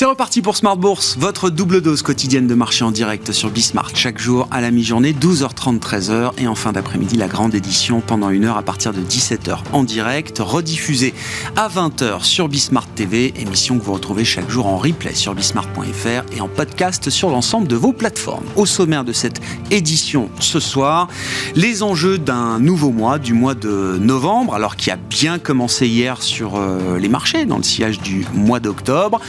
C'est reparti pour Smart Bourse, votre double dose quotidienne de marché en direct sur Bismart. Chaque jour à la mi-journée, 12h30, 13h. Et en fin d'après-midi, la grande édition pendant une heure à partir de 17h en direct, rediffusée à 20h sur Bismart TV. Émission que vous retrouvez chaque jour en replay sur bismart.fr et en podcast sur l'ensemble de vos plateformes. Au sommaire de cette édition ce soir, les enjeux d'un nouveau mois, du mois de novembre, alors qui a bien commencé hier sur euh, les marchés dans le sillage du mois d'octobre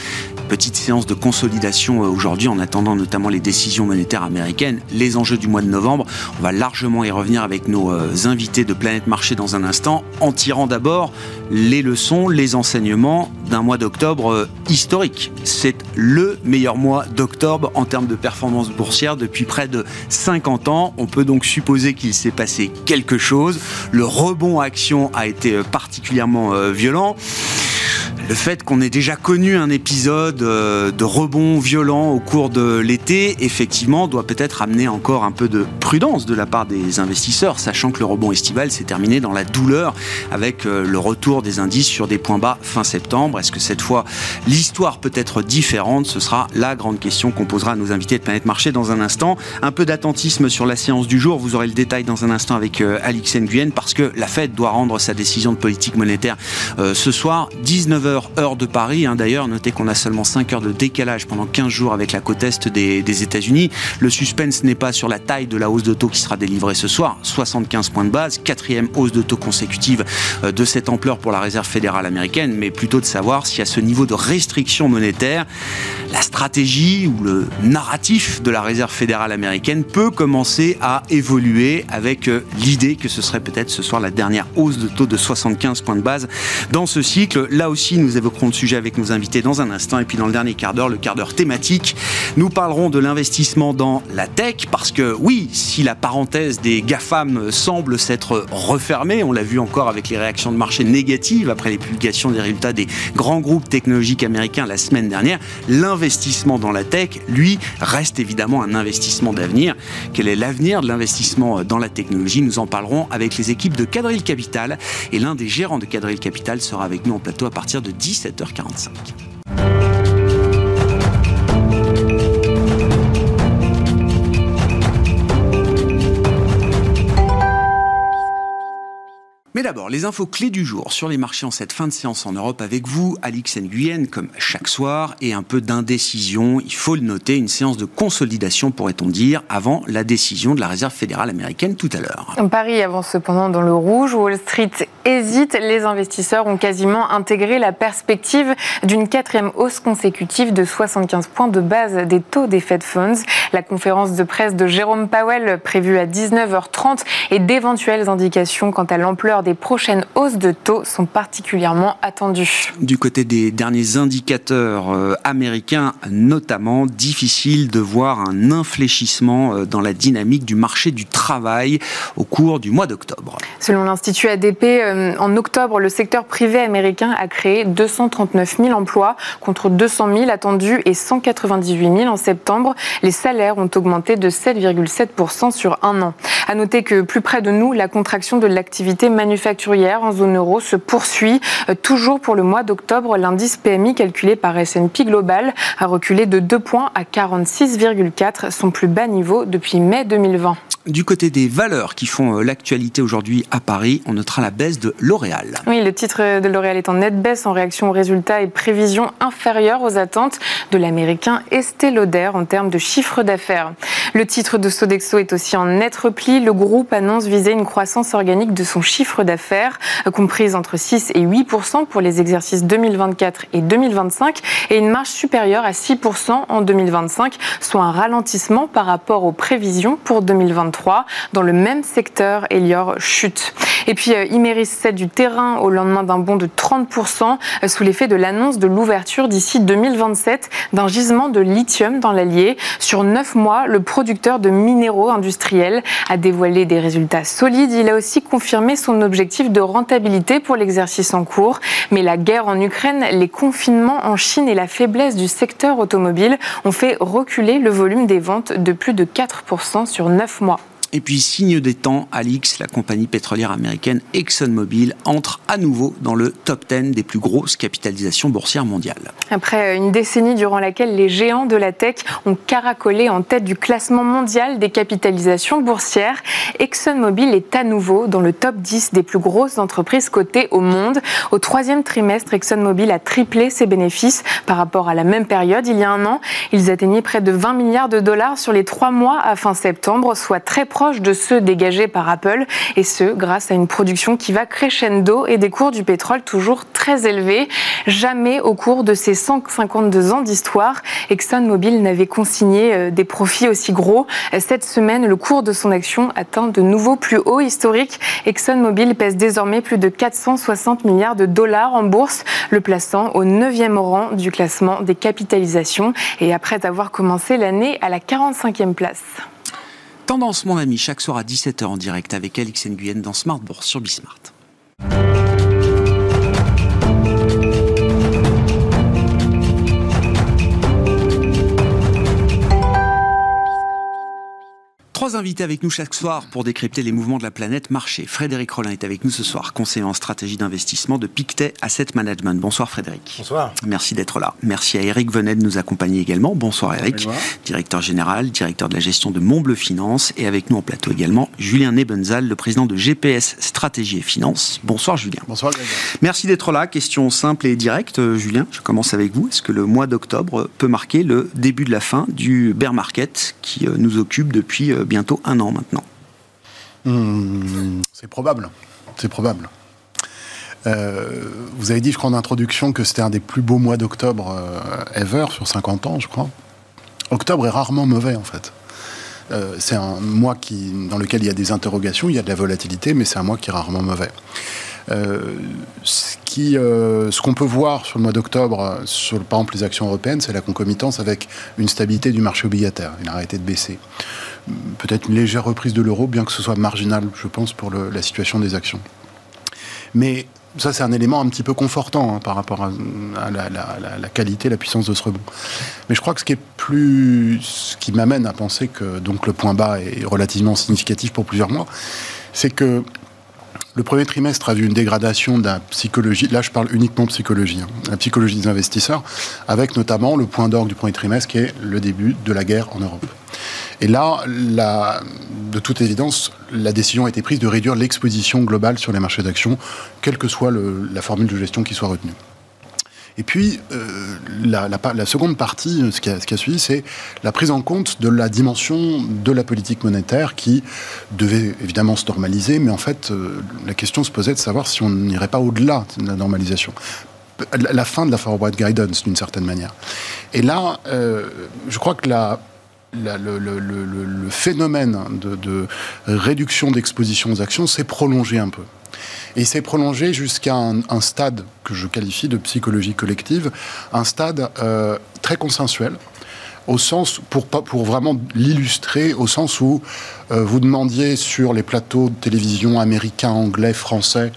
petite séance de consolidation euh, aujourd'hui en attendant notamment les décisions monétaires américaines, les enjeux du mois de novembre. On va largement y revenir avec nos euh, invités de Planète Marché dans un instant, en tirant d'abord les leçons, les enseignements d'un mois d'octobre euh, historique. C'est le meilleur mois d'octobre en termes de performance boursière depuis près de 50 ans. On peut donc supposer qu'il s'est passé quelque chose. Le rebond action a été particulièrement violent le fait qu'on ait déjà connu un épisode euh, de rebond violent au cours de l'été, effectivement, doit peut-être amener encore un peu de prudence de la part des investisseurs, sachant que le rebond estival s'est terminé dans la douleur avec euh, le retour des indices sur des points bas fin septembre. Est-ce que cette fois, l'histoire peut être différente? Ce sera la grande question qu'on posera à nos invités de Planète Marché dans un instant. Un peu d'attentisme sur la séance du jour. Vous aurez le détail dans un instant avec euh, Alix Nguyen parce que la Fed doit rendre sa décision de politique monétaire ce soir, 19h heure de Paris. Hein, D'ailleurs, notez qu'on a seulement 5 heures de décalage pendant 15 jours avec la côte est des, des États-Unis. Le suspense n'est pas sur la taille de la hausse de taux qui sera délivrée ce soir, 75 points de base, quatrième hausse de taux consécutive euh, de cette ampleur pour la Réserve fédérale américaine, mais plutôt de savoir si à ce niveau de restriction monétaire, la stratégie ou le narratif de la Réserve fédérale américaine peut commencer à évoluer avec euh, l'idée que ce serait peut-être ce soir la dernière hausse de taux de 75 points de base dans ce cycle. Là aussi, nous évoquerons le sujet avec nos invités dans un instant. Et puis dans le dernier quart d'heure, le quart d'heure thématique, nous parlerons de l'investissement dans la tech. Parce que oui, si la parenthèse des GAFAM semble s'être refermée, on l'a vu encore avec les réactions de marché négatives après les publications des résultats des grands groupes technologiques américains la semaine dernière, l'investissement dans la tech, lui, reste évidemment un investissement d'avenir. Quel est l'avenir de l'investissement dans la technologie? Nous en parlerons avec les équipes de Cadril Capital. Et l'un des gérants de Cadril Capital sera avec nous en plateau à partir de 17h45. Mais d'abord, les infos clés du jour sur les marchés en cette fin de séance en Europe avec vous, Alix Nguyen, comme chaque soir, et un peu d'indécision. Il faut le noter, une séance de consolidation, pourrait-on dire, avant la décision de la Réserve fédérale américaine tout à l'heure. Paris avance cependant dans le rouge. Wall Street hésite. Les investisseurs ont quasiment intégré la perspective d'une quatrième hausse consécutive de 75 points de base des taux des Fed Funds. La conférence de presse de Jérôme Powell, prévue à 19h30, et d'éventuelles indications quant à l'ampleur des prochaines hausses de taux sont particulièrement attendues. Du côté des derniers indicateurs euh, américains, notamment, difficile de voir un infléchissement euh, dans la dynamique du marché du travail au cours du mois d'octobre. Selon l'Institut ADP, euh, en octobre, le secteur privé américain a créé 239 000 emplois contre 200 000 attendus et 198 000 en septembre. Les salaires ont augmenté de 7,7% sur un an. À noter que plus près de nous, la contraction de l'activité manufacturière manufacturière en zone euro se poursuit. Euh, toujours pour le mois d'octobre, l'indice PMI calculé par S&P Global a reculé de 2 points à 46,4, son plus bas niveau depuis mai 2020. Du côté des valeurs qui font euh, l'actualité aujourd'hui à Paris, on notera la baisse de L'Oréal. Oui, le titre de L'Oréal est en nette baisse en réaction aux résultats et prévisions inférieures aux attentes de l'américain Estée Lauder en termes de chiffre d'affaires. Le titre de Sodexo est aussi en net repli. Le groupe annonce viser une croissance organique de son chiffre d'affaires, comprise entre 6 et 8% pour les exercices 2024 et 2025, et une marge supérieure à 6% en 2025, soit un ralentissement par rapport aux prévisions pour 2023. 2023. Dans le même secteur, Elior chute. Et puis Imeris cède du terrain au lendemain d'un bond de 30% sous l'effet de l'annonce de l'ouverture d'ici 2027 d'un gisement de lithium dans l'Allier. Sur neuf mois, le producteur de minéraux industriels a dévoilé des résultats solides. Il a aussi confirmé son objectif de rentabilité pour l'exercice en cours. Mais la guerre en Ukraine, les confinements en Chine et la faiblesse du secteur automobile ont fait reculer le volume des ventes de plus de 4% sur neuf mois. Et puis, signe des temps, Alix, la compagnie pétrolière américaine ExxonMobil, entre à nouveau dans le top 10 des plus grosses capitalisations boursières mondiales. Après une décennie durant laquelle les géants de la tech ont caracolé en tête du classement mondial des capitalisations boursières, ExxonMobil est à nouveau dans le top 10 des plus grosses entreprises cotées au monde. Au troisième trimestre, ExxonMobil a triplé ses bénéfices par rapport à la même période il y a un an. Ils atteignaient près de 20 milliards de dollars sur les trois mois à fin septembre, soit très proche de ceux dégagés par Apple, et ce, grâce à une production qui va crescendo et des cours du pétrole toujours très élevés. Jamais au cours de ces 152 ans d'histoire, ExxonMobil n'avait consigné euh, des profits aussi gros. Cette semaine, le cours de son action atteint de nouveaux plus hauts historiques. ExxonMobil pèse désormais plus de 460 milliards de dollars en bourse, le plaçant au 9e rang du classement des capitalisations et après avoir commencé l'année à la 45e place. Tendance, mon ami, chaque soir à 17h en direct avec Alix Nguyen dans Smart Bourse sur Bismart. Trois invités avec nous chaque soir pour décrypter les mouvements de la planète marché. Frédéric Rollin est avec nous ce soir, conseiller en stratégie d'investissement de Pictet Asset Management. Bonsoir Frédéric. Bonsoir. Merci d'être là. Merci à Eric Venet de nous accompagner également. Bonsoir Eric, directeur général, directeur de la gestion de Montbleu Finance. Et avec nous en plateau également, Julien Nebenzal, le président de GPS Stratégie et Finance. Bonsoir Julien. Bonsoir Merci d'être là. Question simple et directe. Euh, Julien, je commence avec vous. Est-ce que le mois d'octobre peut marquer le début de la fin du bear market qui euh, nous occupe depuis euh, bientôt un an maintenant. Hmm, c'est probable. C'est probable. Euh, vous avez dit, je crois, en introduction que c'était un des plus beaux mois d'octobre euh, ever sur 50 ans, je crois. Octobre est rarement mauvais, en fait. Euh, c'est un mois qui, dans lequel il y a des interrogations, il y a de la volatilité, mais c'est un mois qui est rarement mauvais. Ce qui, ce qu'on peut voir sur le mois d'octobre, sur par exemple les actions européennes, c'est la concomitance avec une stabilité du marché obligataire. Il a arrêté de baisser peut-être une légère reprise de l'euro, bien que ce soit marginal, je pense, pour la situation des actions. Mais ça, c'est un élément un petit peu confortant hein, par rapport à, la, qualité, la puissance de ce rebond. Mais je crois que ce qui est plus, qui m'amène à penser que donc le point bas est relativement significatif pour plusieurs mois, c'est que le premier trimestre a vu une dégradation de la psychologie, là je parle uniquement de psychologie, hein, la psychologie des investisseurs, avec notamment le point d'orgue du premier trimestre qui est le début de la guerre en Europe. Et là, de toute évidence, la décision a été prise de réduire l'exposition globale sur les marchés d'actions, quelle que soit la formule de gestion qui soit retenue. Et puis, euh, la, seconde partie, ce qui a, suivi, c'est la prise en compte de la dimension de la politique monétaire qui devait évidemment se normaliser, mais en fait, euh, la question se posait de savoir si on n'irait pas au-delà de la normalisation la fin de la forward guidance d'une certaine manière. Et là, euh, je crois que la, le, phénomène de, réduction d'exposition aux actions s'est prolongé un peu. Et s'est prolongé jusqu'à un, stade que je qualifie de psychologie collective, un stade euh, très consensuel, au sens, pour, pour vraiment l'illustrer, au sens où euh, vous demandiez sur les plateaux de télévision américains, anglais, français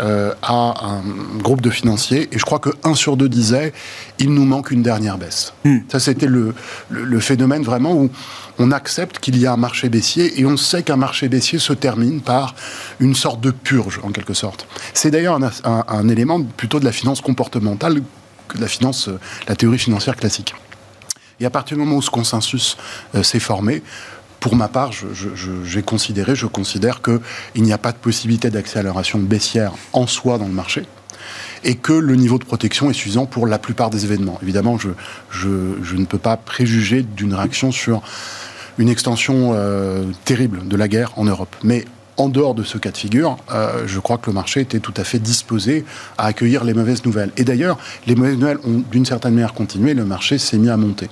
euh, à un groupe de financiers, et je crois que un sur deux disait il nous manque une dernière baisse. Hmm. Ça, c'était le, le, phénomène vraiment où on accepte qu'il y a un marché baissier et on sait qu'un marché baissier se termine par une sorte de purge, en quelque sorte. C'est d'ailleurs un, un, un élément plutôt de la finance comportementale que de la finance, euh, la théorie financière classique. Et à partir du moment où ce consensus euh, s'est formé, pour ma part, j'ai considéré, je considère qu'il n'y a pas de possibilité d'accélération baissière en soi dans le marché et que le niveau de protection est suffisant pour la plupart des événements. Évidemment, je, ne peux pas préjuger d'une réaction sur une extension euh, terrible de la guerre en Europe. Mais en dehors de ce cas de figure, euh, je crois que le marché était tout à fait disposé à accueillir les mauvaises nouvelles. Et d'ailleurs, les mauvaises nouvelles ont d'une certaine manière continué, le marché s'est mis à monter.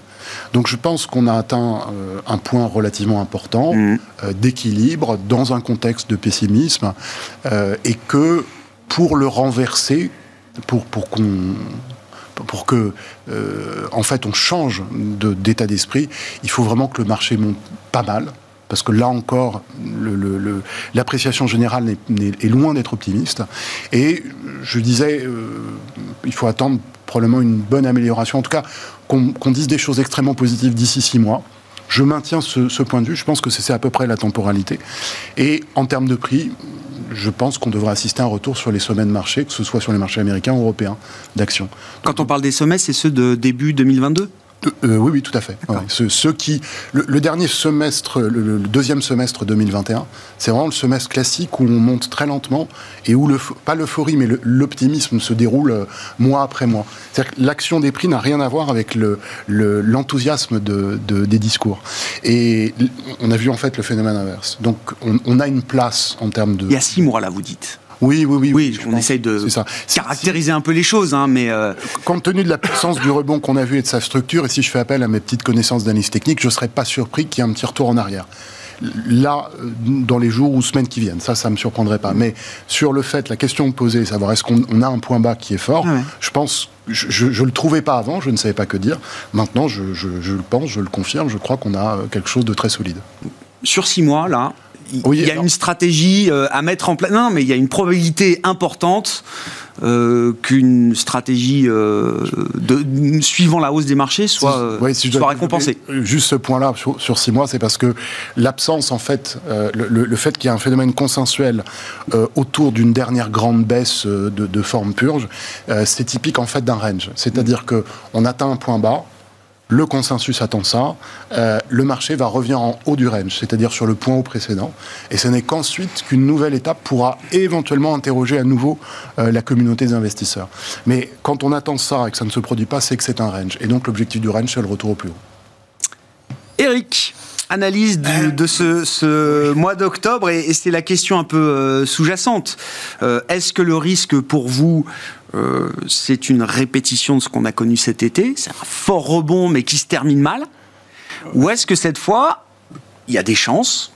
Donc je pense qu'on a atteint euh, un point relativement important mmh. euh, d'équilibre dans un contexte de pessimisme et que pour le renverser, pour, pour qu'on pour que, en fait, on change d'état d'esprit, il faut vraiment que le marché monte pas mal parce que là encore, l'appréciation générale est, loin d'être optimiste. Et je disais, euh, il faut attendre probablement une bonne amélioration, en tout cas qu'on dise des choses extrêmement positives d'ici six mois. Je maintiens ce, ce, point de vue, je pense que c'est à peu près la temporalité. Et en termes de prix, je pense qu'on devrait assister à un retour sur les sommets de marché, que ce soit sur les marchés américains ou européens d'actions. Quand on parle des sommets, c'est ceux de début 2022 euh, oui, oui, tout à fait. Ce, qui, le, dernier semestre, le, deuxième semestre 2021, c'est vraiment le semestre classique où on monte très lentement et où le, pas l'euphorie, mais l'optimisme se déroule euh, mois après mois. C'est-à-dire que l'action des prix n'a rien à voir avec l'enthousiasme de, des discours. Et on a vu en fait le phénomène inverse. Donc on, on a une place en termes de. Il y a six mois là, vous dites. Oui, oui, oui. Oui, on essaye de caractériser un peu les choses, hein, mais... Euh, Compte tenu de la puissance du rebond qu'on a vu et de sa structure, et si je fais appel à mes petites connaissances d'analyse technique, je ne serais pas surpris qu'il y ait un petit retour en arrière là, euh, dans les jours ou semaines qui viennent. Ça, ça ne me surprendrait pas. Mais sur le fait, la question posée, savoir est-ce qu'on a un point bas qui est fort, je pense, je ne le trouvais pas avant, je ne savais pas que dire. Maintenant, je, je le pense, je le confirme, je crois qu'on a euh, quelque chose de très solide. Sur six mois, là, il y a une stratégie euh, à mettre en place. Non, mais il y a une probabilité importante euh, qu'une stratégie euh, de, suivant la hausse des marchés soit, soit récompensée. Juste ce point-là sur, six mois, c'est parce que l'absence, en fait, le, fait qu'il y ait un phénomène consensuel autour d'une dernière grande baisse de, de forme purge, c'est typique en fait d'un range. C'est-à-dire que on atteint un point bas le consensus attend ça, euh, le marché va revenir en haut du range, c'est-à-dire sur le point haut précédent, et ce n'est qu'ensuite qu'une nouvelle étape pourra éventuellement interroger à nouveau euh, la communauté des investisseurs. Mais quand on attend ça et que ça ne se produit pas, c'est que c'est un range, et donc l'objectif du range, c'est le retour au plus haut. Eric analyse de ce, mois d'octobre et, c'est la question un peu euh, sous-jacente. Est-ce que le risque pour vous euh, c'est une répétition de ce qu'on a connu cet été, c'est un fort rebond mais qui se termine mal Ou est-ce que cette fois, il y a des chances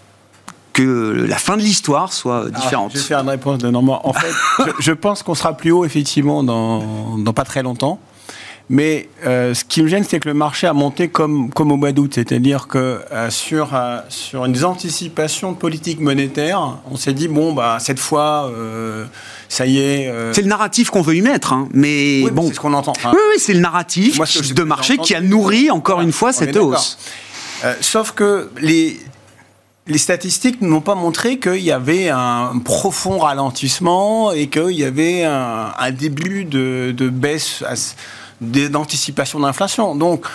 que la fin de l'histoire soit différente Je vais faire une réponse de Normand. En fait, je, pense qu'on sera plus haut effectivement dans, dans pas très longtemps. Mais euh, ce qui me gêne, c'est que le marché a monté comme, comme au mois d'août. C'est-à-dire que euh, sur, euh, sur une anticipation politique monétaire, on s'est dit, bon, bah, cette fois, ça y est. C'est le narratif qu'on veut y mettre. Hein, mais bon. C'est ce qu'on entend. oui, oui c'est le narratif de marché qui a nourri, encore une fois, cette hausse. sauf que les, les statistiques n'ont pas montré qu'il y avait un profond ralentissement et qu'il y avait un, un début de, de baisse d'anticipation d'inflation. Donc,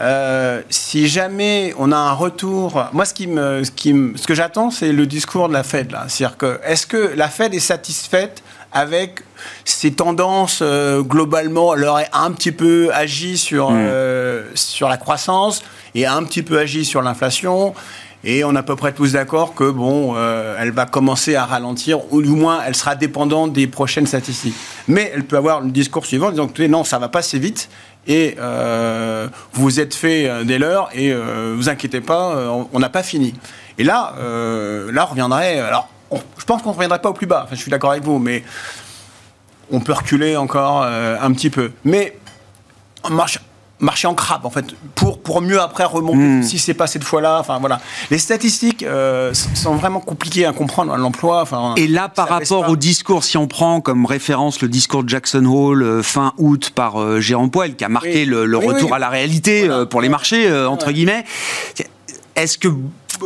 euh, si jamais on a un retour, moi ce qui me, ce qui ce que j'attends, c'est le discours de la Fed là. C'est-à-dire que est-ce que la Fed est satisfaite avec ces tendances euh, globalement Elle aurait un petit peu agi sur mm. euh, sur la croissance et un petit peu agi sur l'inflation. Et on est à peu près tous d'accord que bon, elle va commencer à ralentir, ou du moins elle sera dépendante des prochaines statistiques. Mais elle peut avoir le discours suivant, disant que non, ça va pas si vite, et euh, vous êtes fait euh, des leurs, et euh, vous inquiétez pas, on n'a pas fini. Et là, là, on reviendrait. Alors, je pense qu'on ne reviendrait pas au plus bas. Enfin, je suis d'accord avec vous, mais on peut reculer encore un petit peu. Mais on marche marcher en crabe en fait pour pour mieux après remonter hmm. si c'est pas cette fois-là enfin voilà. Les statistiques euh, sont vraiment compliquées à comprendre l'emploi enfin et là par rapport au discours si on prend comme référence le discours de Jackson Hole euh, fin août par euh, Jérôme Poel qui a marqué le, retour à la réalité pour les marchés entre guillemets. Est-ce que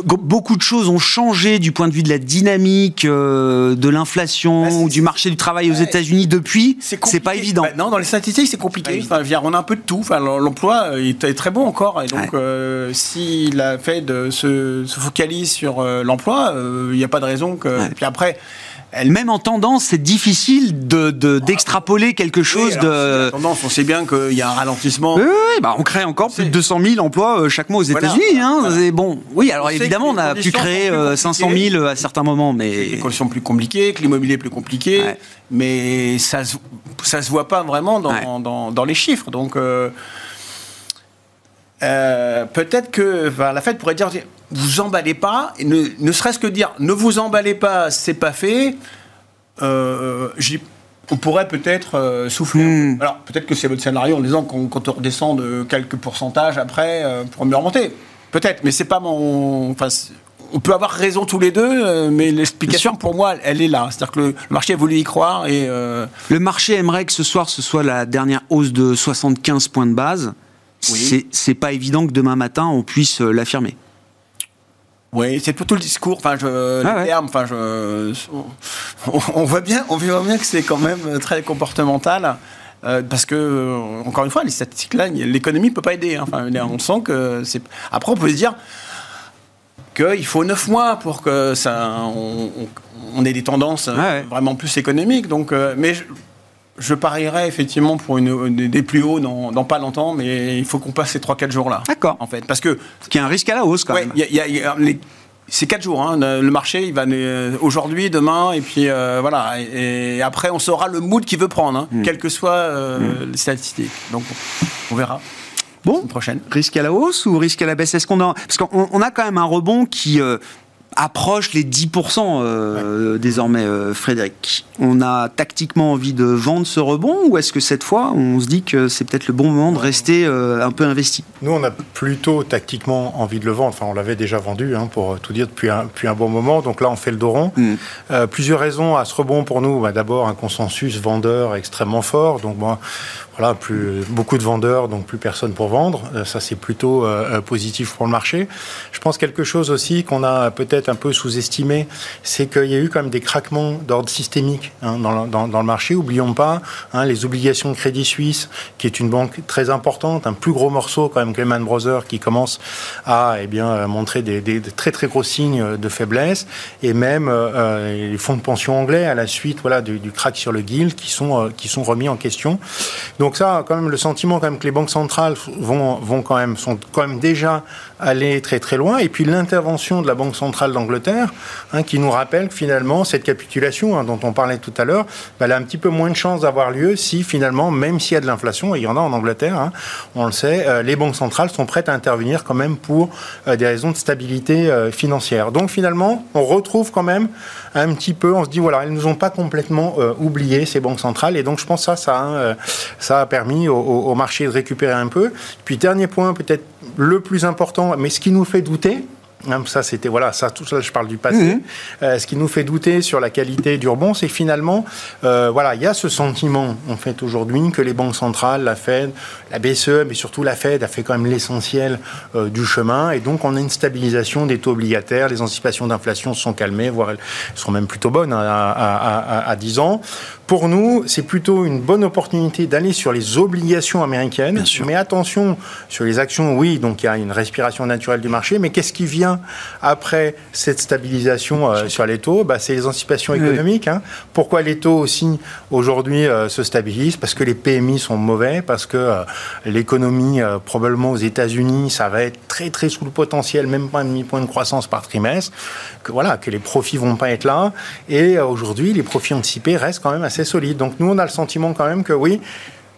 beaucoup de choses ont changé du point de vue de la dynamique euh, de l'inflation bah, ou du marché du travail aux États-Unis depuis C'est pas évident. Bah, non, dans les statistiques, c'est compliqué. Enfin, on a un peu de tout. Enfin, l'emploi euh, est très bon encore. Et donc, euh, si la Fed se, se focalise sur l'emploi, il n'y a pas de raison que. Puis après. Même en tendance, c'est difficile de, d'extrapoler quelque chose de. tendance, on sait bien qu'il y a un ralentissement. Oui, bah on crée encore plus de 200 000 emplois euh, chaque mois aux États-Unis. Hein, bon, oui, alors évidemment, on a pu créer 500 000 euh, à certains moments, mais les conditions plus compliquées, que l'immobilier est plus compliqué, mais ça ça se voit pas vraiment dans, dans, dans les chiffres. Donc euh, peut-être que la Fed pourrait dire vous emballez pas, ne, ne serait-ce que dire ne vous emballez pas, c'est pas fait. Euh, on pourrait peut-être euh, souffler. Hmm. Alors peut-être que c'est votre scénario en disant qu'on quand on redescend de quelques pourcentages après euh, pour mieux remonter. Peut-être, mais c'est pas mon. Enfin, on peut avoir raison tous les deux, mais l'explication pour moi, elle est là. C'est-à-dire que le, marché a voulu y croire et. Le marché aimerait que ce soir ce soit la dernière hausse de 75 points de base. Oui. C'est pas évident que demain matin on puisse l'affirmer. Oui, c'est plutôt le discours, enfin, je, ah termes, enfin, je, on, voit bien, on voit bien que c'est quand même très comportemental. Euh, parce que, euh, encore une fois, les statistiques là, l'économie ne peut pas aider. Hein. Enfin, on sent que c'est. Après, on peut se dire qu'il faut neuf mois pour que ça, on, ait des tendances vraiment plus économiques. Donc, euh, mais je parierais effectivement pour une, des plus hauts dans, pas longtemps, mais il faut qu'on passe ces 3-4 jours-là. D'accord. En fait, parce que. Ce qui est un risque à la hausse quand même. c'est 4 jours. Hein. Le marché, il va aujourd'hui, demain, et puis euh, voilà. Et, après, on saura le mood qu'il veut prendre, hein, mm. quelles que soient euh, mm. les statistiques. Donc, on verra. Bon, prochaine. risque à la hausse ou risque à la baisse? Est-ce qu'on a parce qu'on a quand même un rebond qui euh, approche les 10% euh, désormais, euh, Frédéric. On a tactiquement envie de vendre ce rebond ou est-ce que cette fois, on se dit que c'est peut-être le bon moment de rester euh, un peu investi? Nous, on a plutôt tactiquement envie de le vendre. Enfin, on l'avait déjà vendu, hein, pour tout dire, depuis un, depuis un bon moment. Donc là, on fait le dos rond. Hmm. plusieurs raisons à ce rebond pour nous. Bah, d'abord, un consensus vendeur extrêmement fort. Donc, moi, voilà, plus beaucoup de vendeurs, donc plus personne pour vendre. Euh, ça, c'est plutôt euh, euh, positif pour le marché. Je pense quelque chose aussi qu'on a peut-être un peu sous-estimé, c'est qu'il y a eu quand même des craquements d'ordre systémique hein, dans, dans, dans, le marché. Oublions pas hein, les obligations de Crédit Suisse, qui est une banque très importante, un plus gros morceau quand même que Lehman Brothers, qui commence à eh bien montrer des, des, très très gros signes de faiblesse, et même les fonds de pension anglais à la suite voilà du, du crack sur le Guild qui sont qui sont remis en question. Ça, quand même, le sentiment quand que les banques centrales vont, vont sont quand même déjà allées très très loin. Et puis l'intervention de la Banque centrale d'Angleterre, hein, qui nous rappelle que finalement cette capitulation hein, dont on parlait tout à l'heure, bah, elle a un petit peu moins de chances d'avoir lieu si finalement, même s'il y a de l'inflation, et il y en a en Angleterre, hein, on le sait, euh, les banques centrales sont prêtes à intervenir quand même pour euh, des raisons de stabilité euh, financière. Donc finalement, on retrouve quand même un petit peu, on se dit voilà, elles nous ont pas complètement oublié ces banques centrales. Et donc je pense que ça, ça, ça a permis au, marché de récupérer un peu. Puis dernier point, peut-être le plus important, mais ce qui nous fait douter, ça, c'était voilà, ça, tout ça, je parle du passé. Euh, ce qui nous fait douter sur la qualité du rebond, c'est finalement, euh, voilà, il y a ce sentiment en fait aujourd'hui que les banques centrales, la Fed, la BCE, mais surtout la Fed, a fait quand même l'essentiel euh, du chemin, et donc on a une stabilisation des taux obligataires, les anticipations d'inflation sont calmées, voire elles sont même plutôt bonnes hein, à, à, à 10 ans. Pour nous, c'est plutôt une bonne opportunité d'aller sur les obligations américaines. Mais attention, sur les actions, oui, donc il y a une respiration naturelle du marché. Mais qu'est-ce qui vient après cette stabilisation euh, sur les taux bah, C'est les anticipations économiques. Hein. Pourquoi les taux aussi aujourd'hui euh, se stabilisent? Parce que les PMI sont mauvais, parce que euh, l'économie, probablement aux États-Unis, ça va être très très sous le potentiel, même pas un demi-point de croissance par trimestre. Que voilà, que les profits vont pas être là. Et aujourd'hui, les profits anticipés restent quand même assez assez solide. Donc nous, on a le sentiment quand même que oui,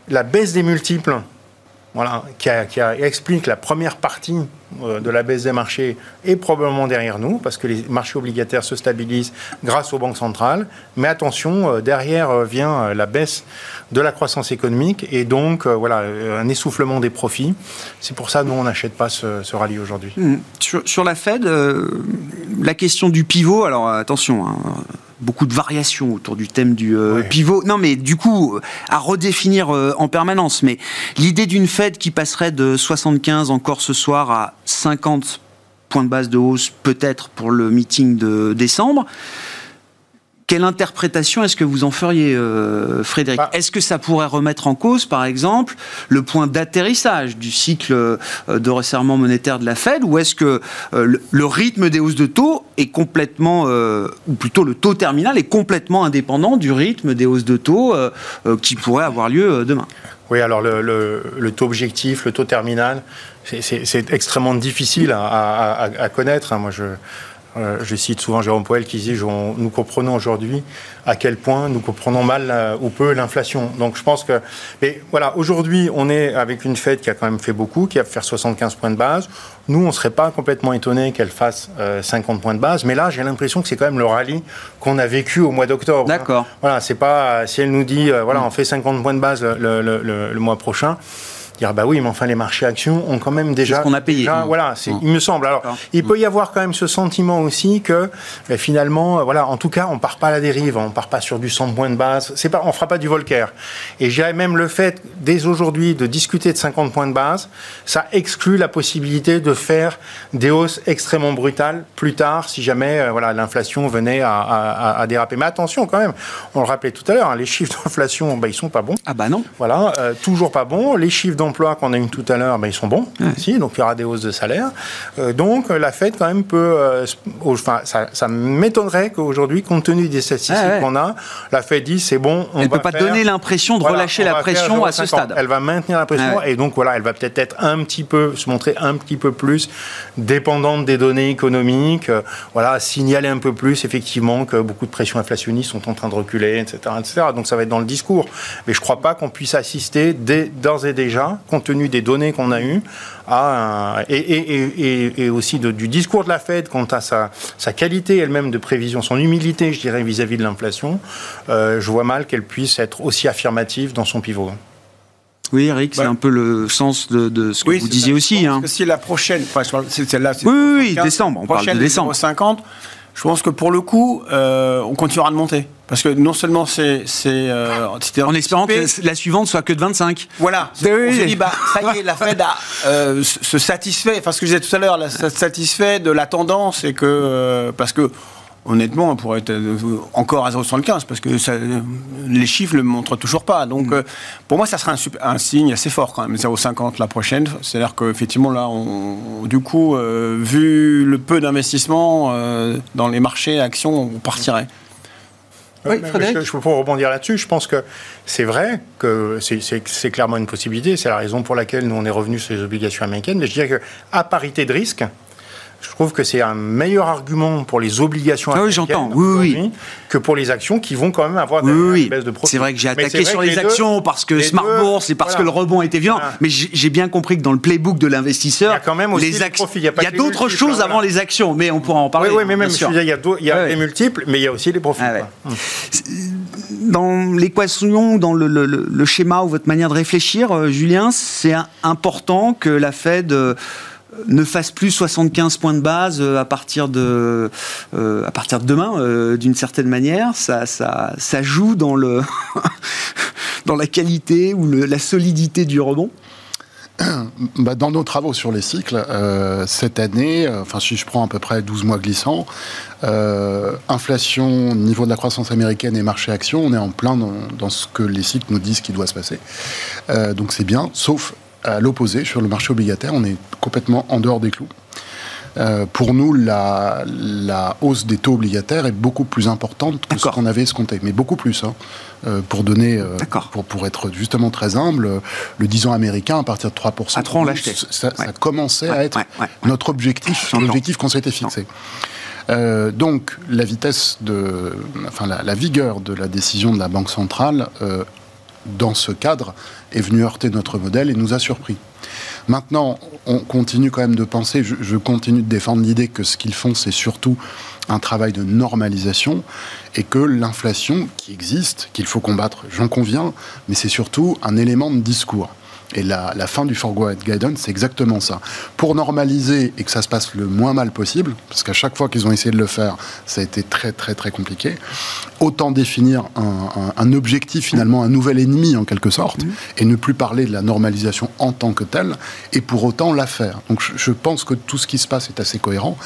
la baisse des multiples, voilà, qui, explique la première partie euh, de la baisse des marchés est probablement derrière nous, parce que les marchés obligataires se stabilisent grâce aux banques centrales. Mais attention, euh, derrière euh, vient la baisse de la croissance économique et donc voilà un essoufflement des profits. C'est pour ça que nous, on n'achète pas ce, rallye aujourd'hui. Mmh. Sur, la Fed, la question du pivot, alors attention, hein, beaucoup de variations autour du thème du euh, pivot. Non, mais du coup, à redéfinir euh, en permanence. Mais l'idée d'une Fed qui passerait de 75 encore ce soir à 50 points de base de hausse, peut-être pour le meeting de décembre. Quelle interprétation est-ce que vous en feriez, euh, Frédéric Bah. Est-ce que ça pourrait remettre en cause, par exemple, le point d'atterrissage du cycle euh, de resserrement monétaire de la Fed, ou est-ce que euh, le, rythme des hausses de taux est complètement, euh, ou plutôt le taux terminal est complètement indépendant du rythme des hausses de taux qui pourraient avoir lieu demain? Oui, alors le, le- le taux objectif, le taux terminal, c'est- extrêmement difficile à, à- à- à connaître. hein. Moi, je, euh, je cite souvent Jérôme Poel qui dit on- Nous comprenons aujourd'hui à quel point nous comprenons mal euh, ou peu l'inflation. Donc je pense que. Mais voilà, aujourd'hui, on est avec une Fed qui a quand même fait beaucoup, qui a fait faire 75 points de base. Nous, on ne serait pas complètement étonné qu'elle fasse euh, 50 points de base. Mais là, j'ai l'impression que c'est quand même le rallye qu'on a vécu au mois d'octobre. hein. D'accord. Voilà, c'est pas si elle nous dit euh, voilà, on fait 50 points de base le, le- le- le- le mois prochain. Dire bah oui, mais enfin les marchés actions ont quand même déjà. qu'on a payé. déjà, Mmh. voilà, Mmh. il me semble. Alors, il peut y avoir quand même ce sentiment aussi que ben, finalement, euh, voilà, en tout cas, on part pas à la dérive, on part pas sur du 100 points de base. C'est pas, on fera pas du Volcker. Et j'irais même le fait dès aujourd'hui de discuter de 50 points de base, ça exclut la possibilité de faire des hausses extrêmement brutales plus tard, si jamais euh, voilà l'inflation venait à, à- à- à déraper. Mais attention quand même, on le rappelait tout à l'heure, hein, les chiffres d'inflation, ben, ils sont pas bons. Ah bah non. Voilà, euh, toujours pas bon. Les chiffres d'emploi qu'on a eu tout à l'heure, ben, ils sont bons. Si, donc il y aura des hausses de salaire. Euh, donc la Fed quand même peut, euh, enfin ça, ça m'étonnerait qu'aujourd'hui, compte tenu des statistiques Ah ouais. qu'on a, la Fed dise c'est bon. On Elle va peut pas faire- donner l'impression de voilà, relâcher la pression à ce 0,50. stade. Elle va maintenir la pression Ah ouais. et donc voilà, elle va peut-être être un petit peu, se montrer un petit peu plus dépendante des données économiques. euh, voilà, signaler un peu plus effectivement que beaucoup de pressions inflationnistes sont en train de reculer, etc., etc. Donc ça va être dans le discours. Mais je crois pas qu'on puisse assister dès- d'ores et déjà, compte tenu des données qu'on a eues, à un- et, et- et- et- et aussi de- du discours de la Fed quant à sa, sa qualité elle-même de prévision, son humilité, je dirais, vis-à-vis de l'inflation. euh, je vois mal qu'elle puisse être aussi affirmative dans son pivot. Oui, Eric, c'est Bah. un peu le sens de, de ce que vous disiez ça. aussi. Hein. que si la prochaine, enfin, celle-là, c'est Oui, oui, oui, 75, décembre, on parle de décembre. 50, je pense que pour le coup, euh, on continuera de monter. Parce que non seulement c'est. euh, En espérant que la, suivante soit que de 25. Voilà, Oui, on s'est dit, bah, ça y est, la Fed a, euh, se se satisfait, enfin ce que je disais tout à l'heure, se satisfait de la tendance et que, euh, parce que, honnêtement, on pourrait être euh, encore à 0,75 parce que ça, les chiffres ne le montrent toujours pas. Donc, euh, pour moi, ça sera un, signe assez fort quand même, 0,50 la prochaine. C'est-à-dire qu'effectivement, là, on, du coup, euh, vu le peu d'investissement euh, dans les marchés actions, on partirait. Oui, Mais Frédéric Je, je peux pas rebondir là-dessus. Je pense que c'est vrai que c'est- clairement une possibilité. C'est la raison pour laquelle nous on est revenu sur les obligations américaines. Mais je dirais que à parité de risque, je trouve que c'est un meilleur argument pour les obligations Ah oui, j'entends. Oui, oui, que pour les actions qui vont quand même avoir des oui, baisses de profit. C'est vrai que j'ai attaqué sur les, deux- actions parce que Smart deux- Bourse et parce voilà. que le rebond était violent. Voilà. Mais j'ai bien compris que dans le playbook de l'investisseur, Il y a quand même aussi les les actions- profits. Il y a d'autres choses hein, avant les actions, mais on pourra en parler. Oui, oui, mais bien même, je sûr. il y a, d'au- il y a Ouais, les multiples, mais il y a aussi les profits. Ah ouais. quoi. Dans l'équation, dans le, le- le- le schéma ou votre manière de réfléchir, euh, Julien, c'est important que la Fed euh, ne fasse plus 75 points de base euh, à partir de, euh, à partir de demain, euh, d'une certaine manière. Ça, ça, ça joue dans, le dans la qualité ou la solidité du rebond. Bah, dans nos travaux sur les cycles, cette année, enfin si je prends à peu près 12 mois glissants, inflation, niveau de la croissance américaine et marché action, on est en plein dans, ce que les cycles nous disent qu'il doit se passer. Donc c'est bien, sauf à l'opposé, sur le marché obligataire, on est complètement en dehors des clous. Euh, pour nous, la, la hausse des taux obligataires est beaucoup plus importante que ce qu'on avait escompté, mais beaucoup plus. hein. Euh, pour donner, euh, pour, pour être justement très humble, euh, le 10 ans américain, à partir de 3%, À trois, on l'achetait. ça, commençait Ouais, à être ouais, notre objectif, l'objectif qu'on s'était fixé. Euh, donc, la vitesse de, enfin, la, la vigueur de la décision de la Banque centrale, euh, dans ce cadre, est venue heurter notre modèle et nous a surpris. Maintenant, on continue quand même de penser, je continue de défendre l'idée que ce qu'ils font, c'est surtout un travail de normalisation et que l'inflation qui existe, qu'il faut combattre, j'en conviens, mais c'est surtout un élément de discours. Et la, la fin du Forward Guidance, c'est exactement ça. Pour normaliser et que ça se passe le moins mal possible, parce qu'à chaque fois qu'ils ont essayé de le faire, ça a été très très très compliqué, autant définir un, un- un objectif finalement, un nouvel ennemi en quelque sorte, et ne plus parler de la normalisation en tant que telle, et pour autant la faire. Donc je, je pense que tout ce qui se passe est assez cohérent.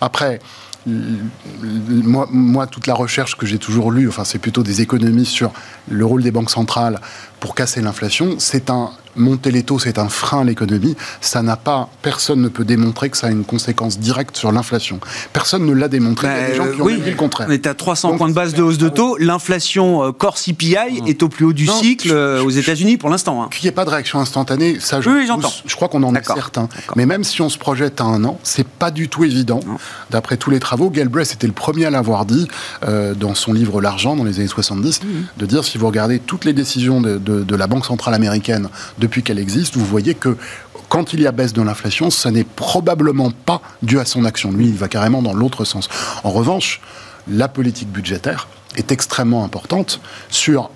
Après, moi, moi, toute la recherche que j'ai toujours lue, enfin, c'est plutôt des économies sur le rôle des banques centrales pour casser l'inflation. C'est un monter les taux, c'est un frein à l'économie. Ça n'a pas, personne ne peut démontrer que ça a une conséquence directe sur l'inflation. Personne ne l'a démontré. Il y a des gens qui ont oui, dit le contraire. On est à 300 points de base de hausse de taux. L'inflation euh, core CPI est au plus haut du Non, cycle je- euh, aux États-Unis pour l'instant. hein. Qu'il n'y ait pas de réaction instantanée, ça, je, Oui, je crois qu'on en est certain. Mais même si on se projette à un an, c'est pas du tout évident. D'après tous les travaux, Galbraith était le premier à l'avoir dit euh, dans son livre L'argent dans les années 70, Mmh. de dire si vous regardez toutes les décisions de, de- de la Banque centrale américaine depuis qu'elle existe, vous voyez que quand il y a baisse de l'inflation, ça n'est probablement pas dû à son action. Lui, il va carrément dans l'autre sens. En revanche, la politique budgétaire est extrêmement importante sur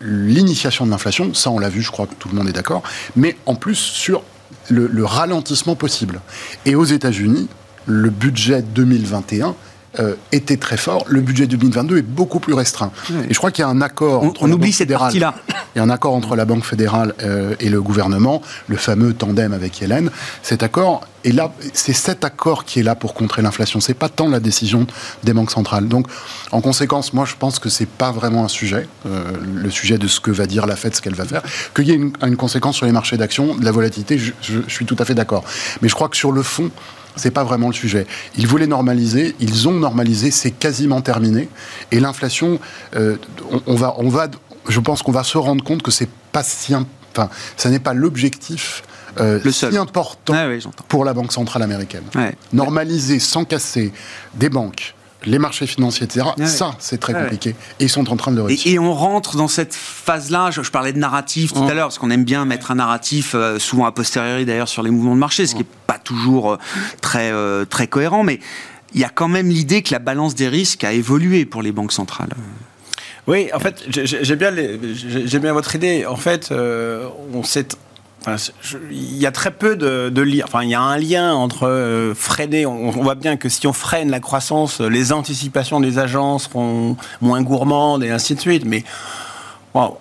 l'initiation de l'inflation, ça on l'a vu, je crois que tout le monde est d'accord, mais en plus sur le, le ralentissement possible. Et aux États-Unis, le budget 2021 euh, était très fort, le budget 2022 est beaucoup plus restreint. Et je crois qu'il y a un accord On, entre on la oublie Banque cette fédérale- partie-là. il y a un accord entre la Banque fédérale euh, et le gouvernement, le fameux tandem avec Hélène. Cet accord est là, c'est cet accord qui est là pour contrer l'inflation. C'est pas tant la décision des banques centrales. Donc, en conséquence, moi, je pense que c'est pas vraiment un sujet, euh, le sujet de ce que va dire la Fed, ce qu'elle va faire. Qu'il y ait une, une conséquence sur les marchés d'actions, de la volatilité, je, je- je suis tout à fait d'accord. Mais je crois que sur le fond, c'est pas vraiment le sujet. Ils voulaient normaliser, ils ont normalisé, c'est quasiment terminé. Et l'inflation, euh, on, on va, on va, je pense qu'on va se rendre compte que c'est pas si, enfin, ça n'est pas l'objectif euh, Le seul. si important j'entends. pour la Banque centrale américaine. Ouais. Normaliser sans casser des banques, les marchés financiers, etc. Ouais. Ça, c'est très Ouais. compliqué. Et ils sont en train de le réussir. Et, et on rentre dans cette phase-là. Je, je parlais de narratif tout à l'heure, parce qu'on aime bien mettre un narratif, euh, souvent a posteriori d'ailleurs, sur les mouvements de marché, ce qui n'est pas toujours euh, très, euh, très cohérent. Mais il y a quand même l'idée que la balance des risques a évolué pour les banques centrales. Oui, en fait, j'ai- bien, les- bien votre idée. En fait, euh, on sait. Il y a très peu de, de liens. Enfin, il y a un lien entre euh, freiner. On, voit bien que si on freine la croissance, les anticipations des agents seront moins gourmandes et ainsi de suite. Mais